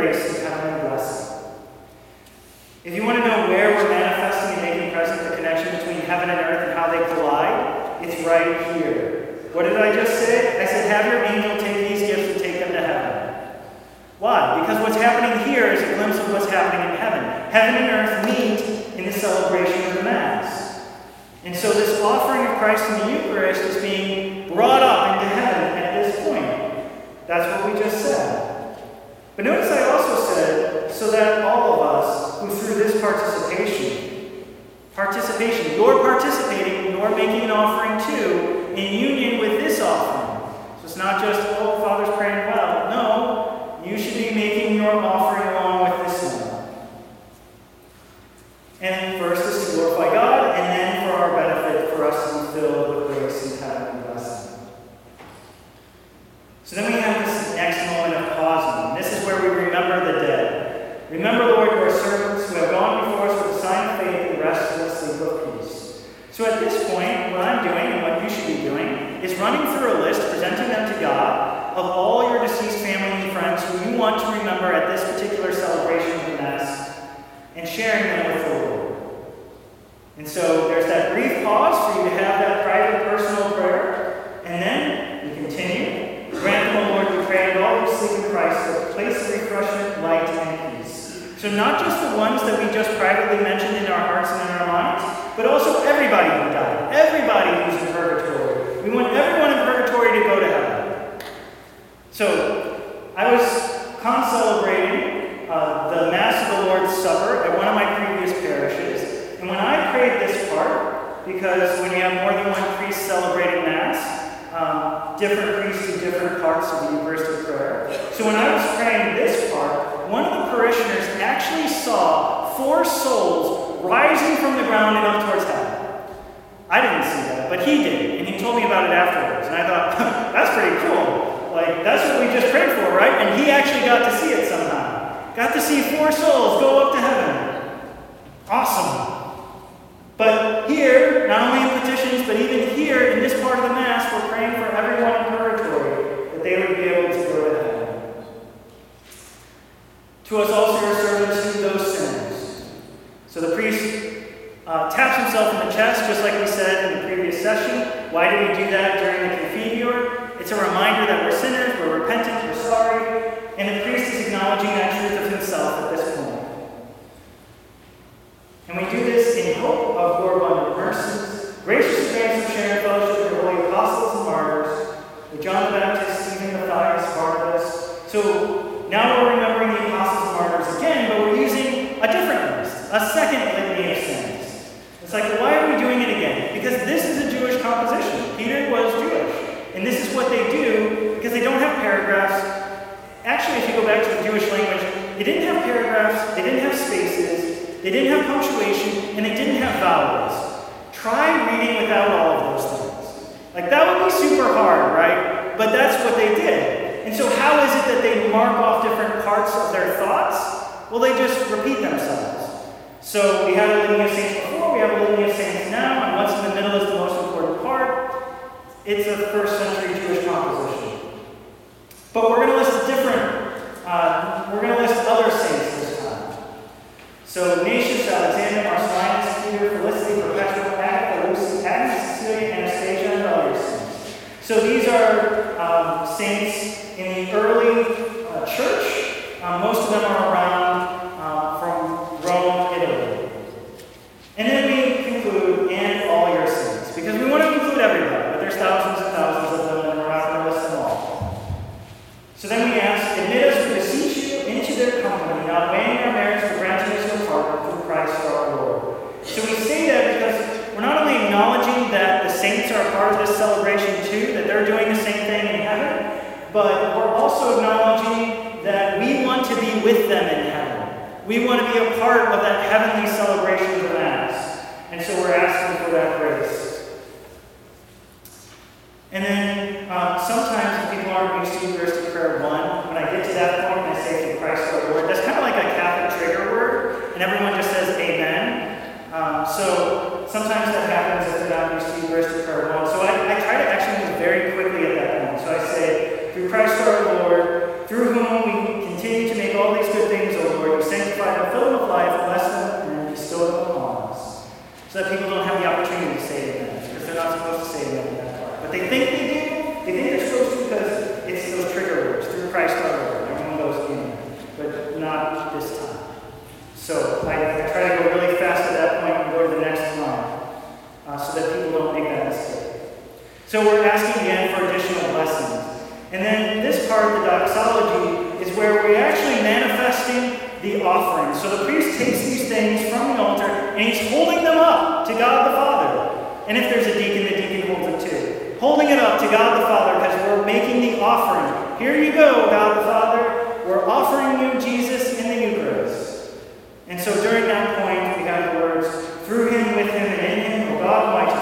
Grace. If you want to know where we're manifesting and making present the connection between heaven and earth and how they collide, it's right here. What did I just say? I said, have your angel take these gifts and take them to heaven. Why? Because what's happening here is a glimpse of what's happening in heaven. Heaven and earth meet in the celebration of the Mass. And so this offering of Christ in the Eucharist is being brought up into heaven at this point. That's what we just said. But notice I also said, so that all of us who through this participation, participation, you're participating, you're making an offering too, in union with this offering. So it's not just, oh, Father's praying well. No, you should be making your offering along with this one. And first is to glorify God, and then for our benefit, for us to be filled with grace and heavenly blessing. So then we have this next moment of pausing. This is where we remember the dead. Remember, Lord, your servants who have gone before us with the sign of faith and rest in the sleep of peace. So at this point, what I'm doing and what you should be doing is running through a list, presenting them to God, of all your deceased family and friends who you want to remember at this particular celebration of the Mass, and sharing them with the Lord. And so there's that brief pause for you to have that private personal prayer, and then we continue. Grant them, O Lord, we pray, and all who sleep in Christ, a place of refreshment, light, and peace. So not just the ones that we just privately mentioned in our hearts and in our minds, but also everybody who died, everybody who's in purgatory. We want everyone in purgatory to go to heaven. So I was con-celebrating uh, the Mass of the Lord's Supper at one of my previous parishes, and when I prayed this part, because when you have more than one priest celebrating Mass, um, different priests do different parts of the Eucharistic prayer. So when I was praying this part, one of the parishioners actually saw four souls rising from the ground and up towards heaven. I didn't see that, but he did, and he told me about it afterwards. And I thought, that's pretty cool. Like, that's what we just prayed for, right? And he actually got to see it somehow. Got to see four souls go up to heaven. Awesome. But here, not only in petitions, but even here in this part of the Mass, we're praying for everyone in purgatory that they would be able to go to heaven. To us also, your servants, who those sinners. So the priest uh, taps himself in the chest, just like we said in the previous session. Why do we do that during the Confiteor? It's a reminder that we're sinners, we're repentant, we're sorry, and the priest is acknowledging that truth of himself at this point. And we do this in hope of your abundant mercies, graciously grants of sharing fellowship with your holy apostles and martyrs, with John the Baptist, Stephen, Matthias, Barnabas. So now we're remembering the apostles and martyrs again, but we're using a different list, a second litany of saints. It's like, why are we doing it again? Because this is a Jewish composition. Peter was Jewish. And this is what they do because they don't have paragraphs. Actually, if you go back to the Jewish language, they didn't have paragraphs, they didn't have spaces, they didn't have punctuation, and they didn't have vowels. Try reading without all of those things. Like, that would be super hard, right? But that's what they did. And so, how is it that they mark off different parts of their thoughts? Well, they just repeat themselves. So, we have a litany of saints before, we have a litany of saints now, and what's in the middle is the most important part. It's a first century Jewish composition. But we're going to list different, uh, we're going to list other saints this time. So Ignatius, Alexander, Marcellinus, Peter, Felicity, Perpetua, Agatha, Lucy, Agnes, Cecilia, Anastasia, and other saints. So these are um, saints in the early uh, church. Um, most of them are around uh, from Rome, Italy. And then we conclude, and all your saints, because we want to include everybody, but there's thousands and thousands of them, and we're not going to list them all. So then we ask, admit us, we beseech you, into their company, not weighing our merits, but granting us your pardon through Christ our Lord. So we say that because we're not only acknowledging that the saints are a part of this celebration too, that they're doing the same thing in heaven, but we're also acknowledging that we want to with them in heaven. We want to be a part of that heavenly celebration of Mass. And so we're asking for that grace. And then um, sometimes when people aren't used to Eucharistic prayer one, when I get to that point and I say through Christ our Lord, that's kind of like a Catholic trigger word, and everyone just says amen. Um, so sometimes that happens if they're not used to Eucharistic prayer one. So I, I try to actually move very quickly at that point. So I say, through Christ our Lord, through whom we continue to make all these good things, O Lord, you sanctify them, fill them with life, bless them, and bestow them upon us. So that people don't have the opportunity to say amen, because they're not supposed to say amen that part. But they think they do. They think they're supposed to because it's those trigger words, through Christ our Lord. Everyone goes in. But not this time. So I, I try to go really fast at that point and go to the next line uh, so that people don't make that mistake. So we're asking again for additional blessings. And then this part, the doxology, is where we're actually manifesting the offering. So the priest takes these things from the altar and he's holding them up to God the Father. And if there's a deacon, the deacon holds it too. Holding it up to God the Father because we're making the offering. Here you go, God the Father. We're offering you Jesus in the Eucharist. And so during that point, we have the words, through him, with him, and in him, O God, Almighty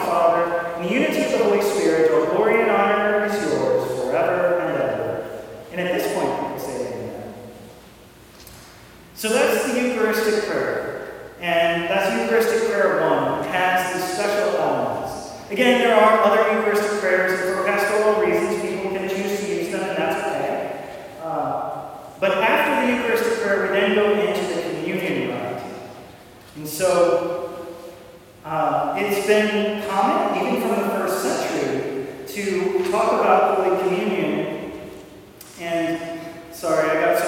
So that's the Eucharistic prayer. And that's Eucharistic prayer one. It has these special elements. Again, there are other Eucharistic prayers, for pastoral reasons, people can choose to use them, and that's okay. Uh, but after the Eucharistic prayer, we then go into the communion rite. And so uh, it's been common, even from the first century, to talk about Holy Communion. And sorry, I got so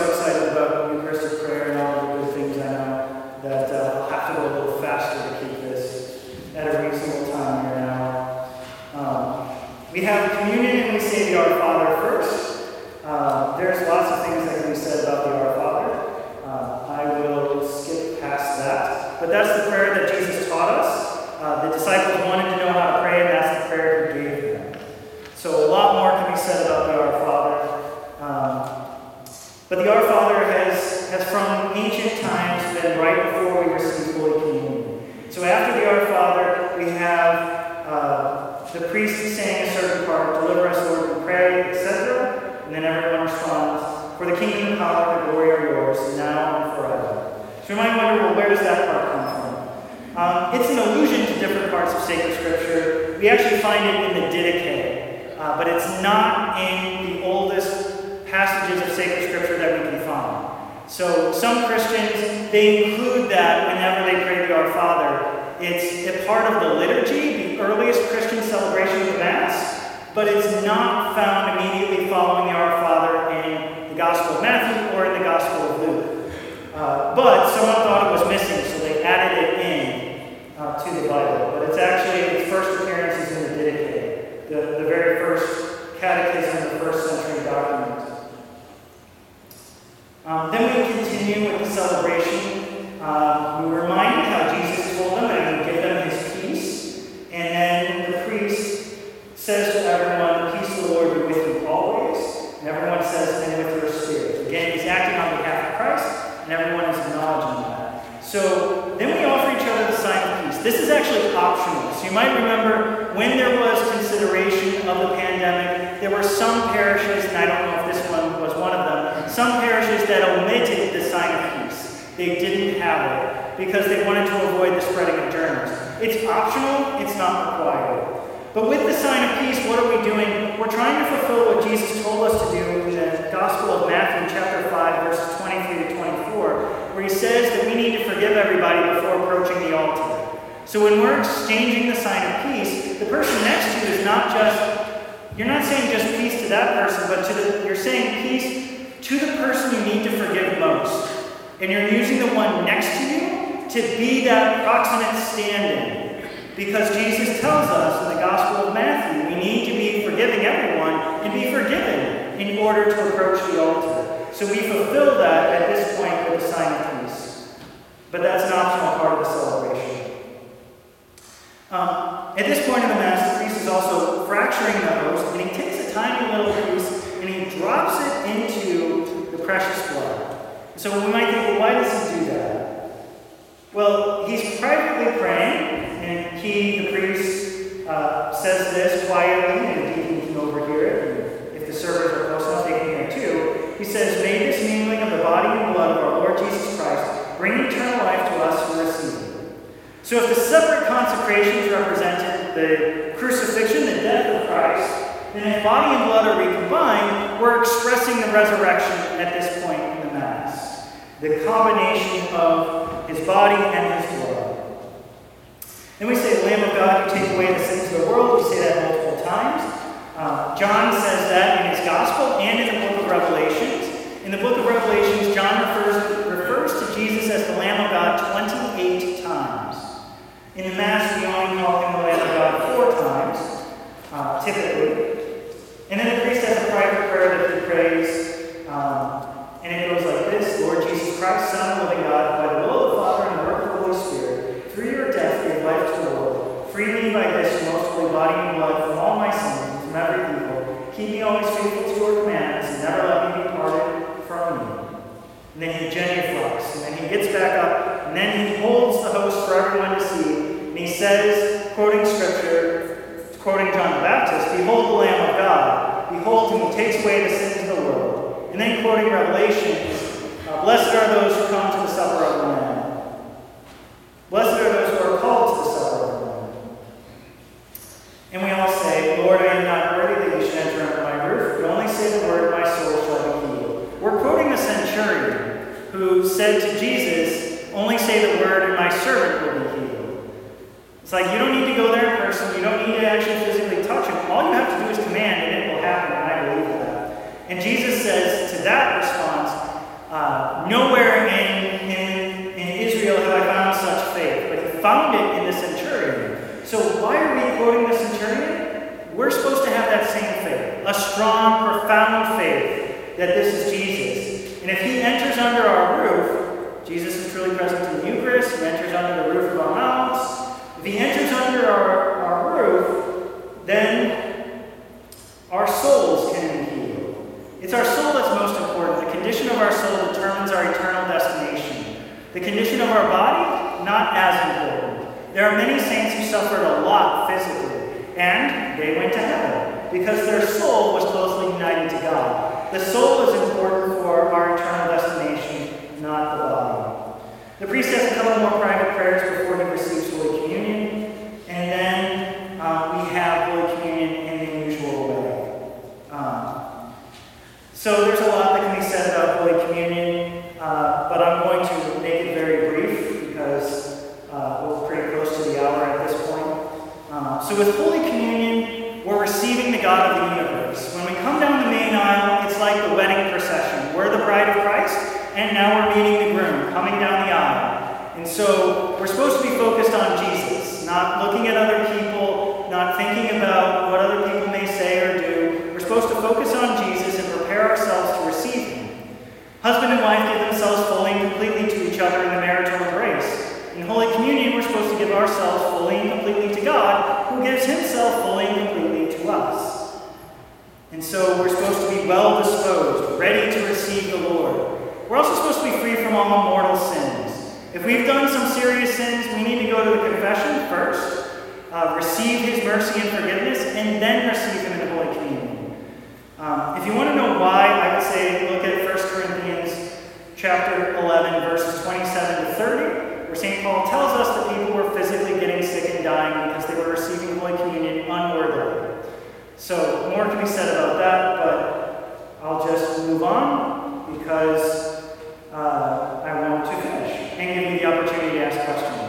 there's lots of things that can be said about the Our Father. Uh, I will skip past that. But that's the prayer that Jesus taught us. Uh, the disciples wanted to know how to pray, and that's the prayer he gave them. So a lot more can be said about the Our Father. Um, but the Our Father has, has from ancient times been right before we receive Holy Communion. So after the Our Father, we have uh, the priest saying a certain part, deliver us, Lord, we pray, etc. And then everyone responds, for the kingdom, the power, the glory are yours, now and forever. So you might wonder, well, where does that part come from? Um, it's an allusion to different parts of sacred scripture. We actually find it in the Didache, uh, but it's not in the oldest passages of sacred scripture that we can find. So some Christians, they include that whenever they pray the Our Father. It's a part of the liturgy, the earliest Christian celebration of Mass, but it's not found immediately following the Our Father in the Gospel of Matthew or in the Gospel of Luke. Uh, but someone thought it was missing, so they added it in uh, to the Bible. But it's actually its first appearance is in the Didache, the, the very first catechism, the first century document. Um, then we continue with the celebration. Uh, we remind how Jesus told them that he would give them his peace. And then the priest says to everyone, Peace of the Lord be with you always. And everyone says, and with your spirit. Again, he's acting on behalf of Christ, and everyone is acknowledging that. So then we offer each other the sign of peace. This optional. So you might remember when there was consideration of the pandemic, there were some parishes, and I don't know if this one was one of them, some parishes that omitted the sign of peace. They didn't have it because they wanted to avoid the spreading of germs. It's optional, it's not required. But with the sign of peace, what are we doing? We're trying to fulfill what Jesus told us to do in the Gospel of Matthew, chapter 5, verses 23 to 24, where he says that we need to forgive everybody before approaching the altar. So when we're exchanging the sign of peace, the person next to you is not just, you're not saying just peace to that person, but to the, you're saying peace to the person you need to forgive most. And you're using the one next to you to be that proximate standing. Because Jesus tells us in the Gospel of Matthew, we need to be forgiving everyone and be forgiven in order to approach the altar. So we fulfill that at this point with the sign of peace. But that's an optional part of the celebration. Um, at this point in the Mass, the priest is also fracturing the host, and he takes a tiny little piece and he drops it into the precious blood. So we might think, well, why does he do that? Well, he's privately praying, and he, the priest, uh, says this quietly, and the can overhear it. And if the servers are close enough, they can it too. He says, May this mingling of the body and blood of our Lord Jesus Christ bring eternal life to us who receive. So if the separate consecrations represented the crucifixion, the death of Christ, then if body and blood are recombined, we're expressing the resurrection at this point in the Mass. The combination of his body and his blood. Then we say, Lamb of God, you take away the sins of the world. We say that multiple times. Uh, John says that in his Gospel and in the book of Revelations. In the book of Revelations, John refers, refers to Jesus as the Lamb of God In the Mass, we only call him the Lamb of God four times, uh, typically. And then the priest has a private prayer that he prays, um, and it goes like this Lord Jesus Christ, Son of the living God, by the will of the Father and the work of the Holy Spirit, through your death give life to the world. Free me by this most holy body and blood from all my sins and from every evil. Keep me always faithful to your commandments, and never let me be parted from you. And then he genuflects, and then he gets back up, and then he holds the host for everyone to see, says, quoting scripture, quoting John the Baptist, Behold the Lamb of God, behold him who takes away the sins of the world. And then quoting Revelation, uh, Blessed are those who come to the supper of the Lamb. Blessed are those who are called to the supper of the Lamb. And we all say, Lord, I am not worthy that you should enter under my roof, but only say the word, my soul shall be healed. We're quoting the centurion who said to Jesus, Only say the word, and my servant will be. It's like you don't need to go there in person, you don't need to actually physically touch him. All you have to do is command, and it will happen, and I believe that. And Jesus says to that response, uh, Nowhere in, in, in Israel have I found such faith, but he found it in the centurion. So why are we quoting the centurion? We're supposed to have that same faith, a strong, profound faith that this is Jesus. And if he enters under our roof, Jesus is truly present in the Eucharist, he enters under the roof of our mouths. If he enters under our, our roof, then our souls can be healed. It's our soul that's most important. The condition of our soul determines our eternal destination. The condition of our body, not as important. There are many saints who suffered a lot physically, and they went to heaven because their soul was closely united to God. The soul is important for our eternal destination, not the body. The priest has a couple more private prayers before he receives Holy Communion, and then uh, we have Holy Communion in the usual way. Um, so there's a lot that can be said about Holy Communion, uh, but I'm going to make it very brief because uh, we're pretty close to the hour at this point. Uh, so with Holy Communion, we're receiving the God of the universe. When we come down the main aisle, it's like the wedding procession. We're the bride of Christ, and now we're meeting the groom coming down the aisle. And so we're supposed to be focused on Jesus, not looking at other people, not thinking about what other people may say or do. We're supposed to focus on Jesus and prepare ourselves to receive him. Husband and wife give themselves fully and completely to each other in the marital embrace. In Holy Communion, we're supposed to give ourselves fully and completely to God, who gives himself fully and completely to us. And so we're supposed to be well disposed, ready to receive the Lord. We're also supposed to be free from all mortal sins. If we've done some serious sins, we need to go to the confession first, uh, receive his mercy and forgiveness, and then receive him in the Holy Communion. Um, if you want to know why, I would say look at 1 Corinthians chapter 11, verses 27 to 30, where St. Paul tells us that people were physically getting sick and dying because they were receiving Holy Communion unworthily. So more can be said about that, but I'll just move on because uh, I want and give you the opportunity to ask questions.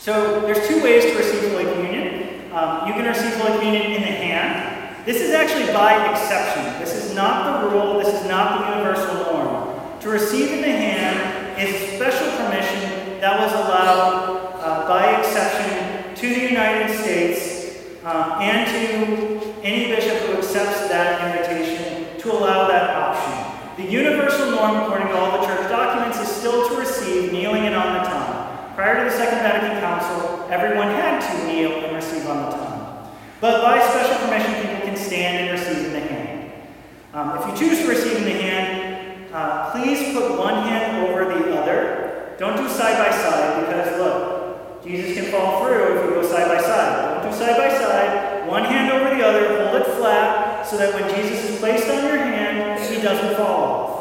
So there's two ways to receive Holy Communion. Um, you can receive Holy Communion in the hand. This is actually by exception. This is not the rule. This is not the universal norm. To receive in the hand is special permission that was allowed uh, by exception to the United States uh, and to any bishop who accepts that invitation to allow that option. The universal norm, according to all the church documents, is still to kneeling and on the tongue. Prior to the Second Vatican Council, everyone had to kneel and receive on the tongue. But by special permission, people can stand and receive in the hand. Um, if you choose to receive in the hand, uh, please put one hand over the other. Don't do side by side because, look, Jesus can fall through if you go side by side. Don't do side by side. One hand over the other, hold it flat so that when Jesus is placed on your hand, he doesn't fall off.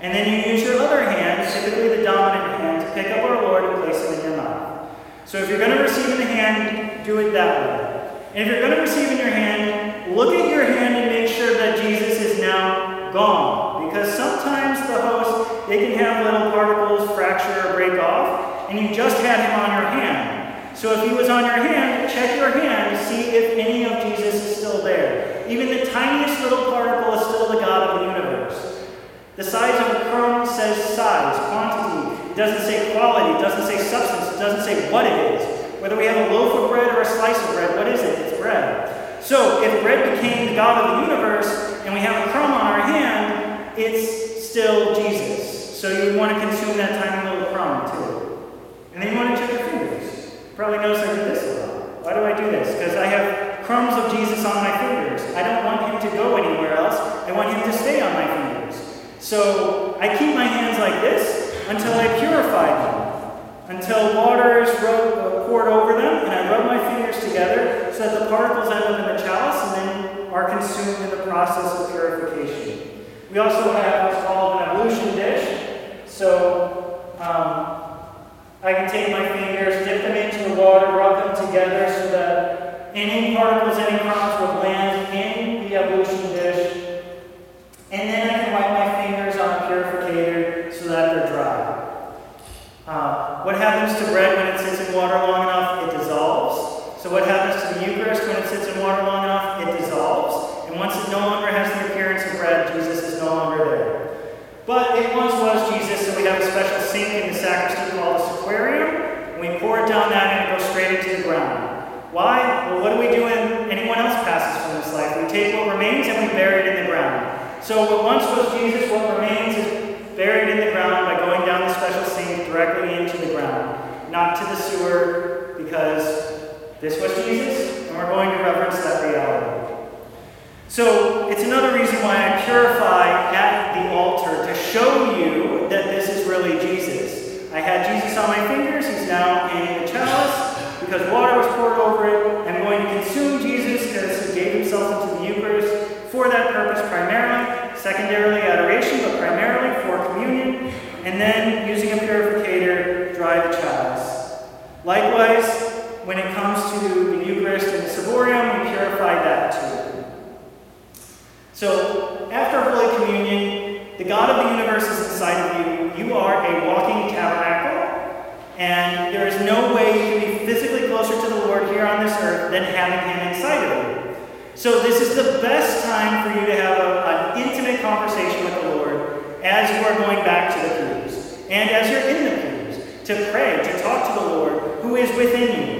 And then you use your other hand, typically the dominant hand, to pick up our Lord and place him in your mouth. So if you're going to receive in the hand, do it that way. And if you're going to receive in your hand, look at your hand and make sure that Jesus is now gone. Because sometimes the host, they can have little particles fracture or break off, and you just had him on your hand. So if he was on your hand, check your hand to see if any of Jesus is still there. Even the tiniest little particle is still the God of the universe. The size of a kernel says size, quantity. It doesn't say quality, it doesn't say substance, it doesn't say what it is. Whether we have a loaf of bread or a slice of bread, what is it? It's bread. So if bread became the God of the universe and we have a crumb on our hand, it's still Jesus. So you would want to consume that tiny little crumb too. And then you want to check your fingers. Probably notice I do this a lot. Why do I do this? Because I have crumbs of Jesus on my fingers. I don't want him to go anywhere else. I want him to stay on my fingers. So I keep my hands like this until I purify them, until water is uh, poured over them, and I rub my fingers together so that the particles end up in the chalice and then are consumed in the process of purification. We also have what's called an ablution dish. So um, I can take my fingers, dip them into the water, rub them together so that any particles, any crumbs will land in the ablution dish. And then I can wipe my fingers on a purificator so that they're dry. Uh, what happens to bread when it sits in water long enough? It dissolves. So what happens to the Eucharist when it sits in water long enough? It dissolves. And once it no longer has the appearance of bread, Jesus is no longer there. But it once was Jesus, so we have a special sink in the sacristy called the sacrarium. And we pour it down that and it goes straight into the ground. Why? Well, what do we do when anyone else passes from this life? We take what remains and we bury it in the ground. So what once was Jesus, what remains is buried in the ground by going down the special sink directly into the ground, not to the sewer, because this was Jesus, and we're going to reverence that reality. So it's another reason why I purify at the altar to show you that this is really Jesus. I had Jesus on my fingers, he's now in the chalice because water was poured over it. I'm going to consume Jesus because he gave himself into the Eucharist for that purpose primarily, secondarily adoration, but primarily for communion, and then using a purificator, dry the chalice. Likewise, when it comes to the Eucharist and we purify that too. So, after Holy Communion, the God of the universe is inside of you. You are a walking tabernacle, and there is no way you can be physically closer to the Lord here on this earth than having Him inside of you. So, this is the best time for you to have a, an intimate conversation with the Lord as you are going back to the pews, and as you're in the pews, to pray, to talk to the Lord who is within you.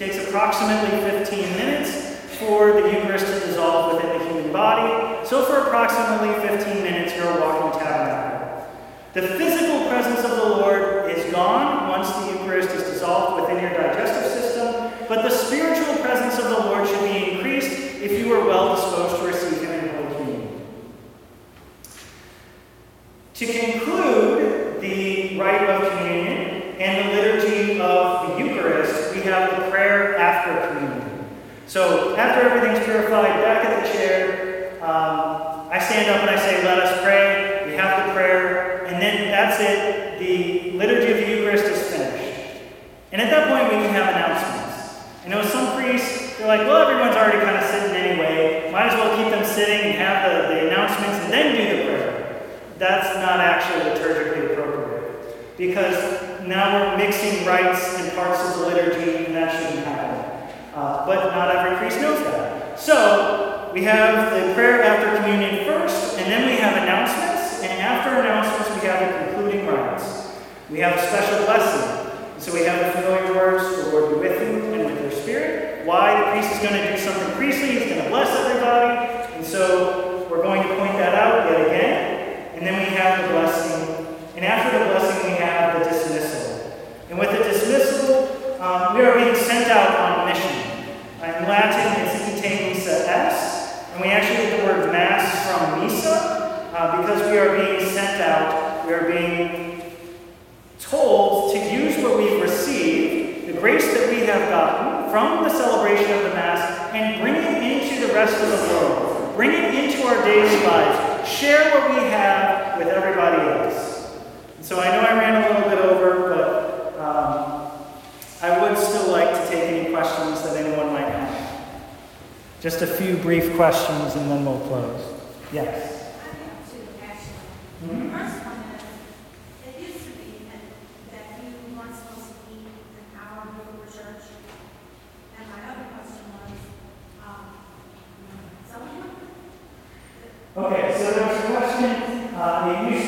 Takes approximately 15 minutes for the Eucharist to dissolve within the human body. So for approximately 15 minutes, you're a walking tabernacle. The physical presence of the Lord is gone once the Eucharist is dissolved within your digestive system, but the spiritual presence of the Lord should be increased if you are well disposed to receive Him in Holy Communion. To conclude the rite of communion and the liturgy of the Eucharist, we have the prayer after communion. So after everything's back at the chair, um, I stand up and I say, let us pray. We have the prayer, and then that's it. The liturgy of the Eucharist is finished. And at that point, we can have announcements. I know some priests, they're like, well, everyone's already kind of sitting anyway. Might as well keep them sitting and have the, the announcements and then do the prayer. That's not actually liturgically appropriate. Because now we're mixing rites and parts of the liturgy, and that shouldn't happen. Uh, but not every priest knows that. So we have the prayer after communion first, and then we have announcements, and after announcements, we have the concluding rites. We have a special blessing. So we have the familiar words, the Lord be with you and with your spirit. Why the priest is going to do something priestly, he's going to bless everybody. And so we're going to point that out yet again. And then we have the blessing. And after the blessing, we have the dismissal. And with the dismissal, um, we are being sent out on mission. In Latin, and we actually get the word mass from Missa uh, because we are being sent out. We are being told to use what we've received, the grace that we have gotten from the celebration of the Mass, and bring it into the rest of the world. Bring it into our daily lives. Share what we have with everybody else. And so I know I ran a little bit over, but um, I would still like to take any questions that anyone might. Just a few brief questions and then we'll close. Yes. Mm-hmm. First one is, it used to be that, that you weren't supposed to eat an hour before church. And my other question was, um, Okay, so there was a question. Uh,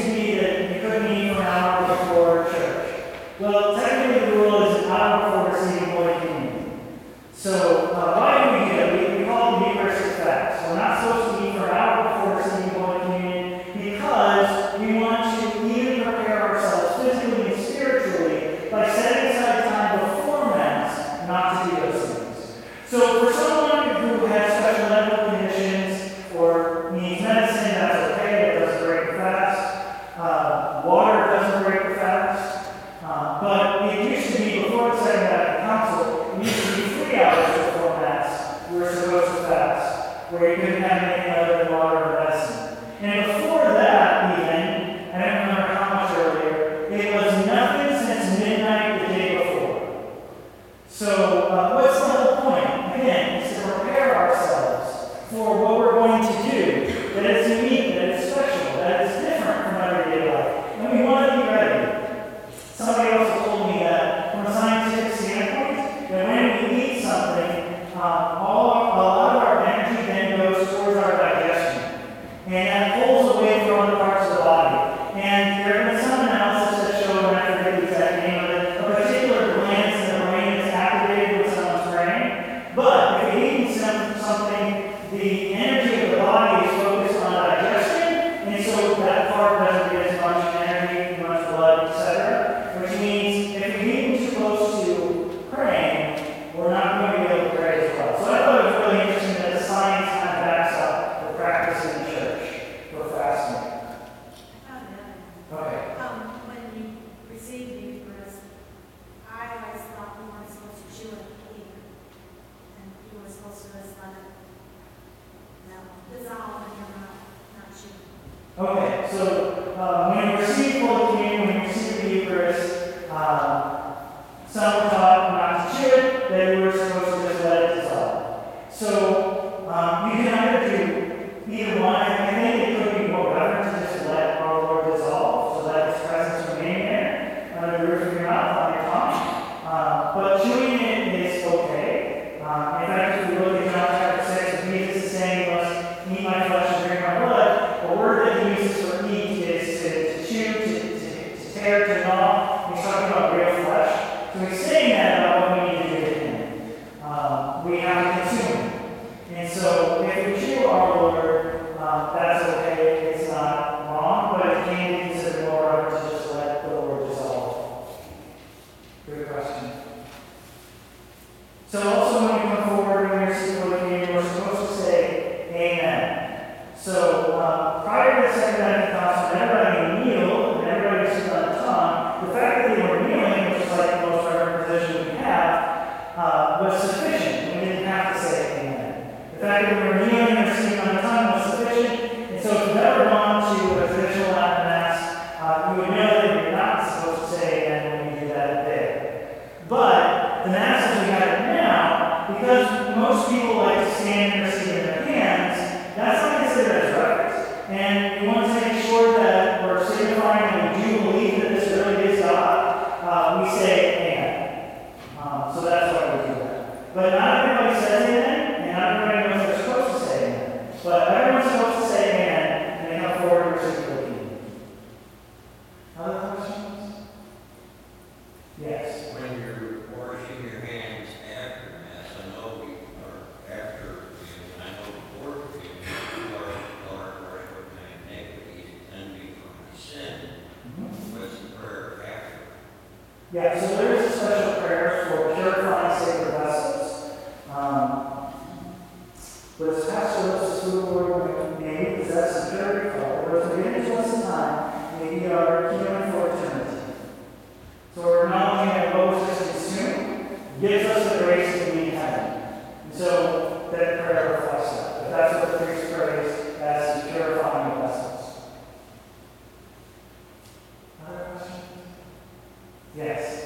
Yes.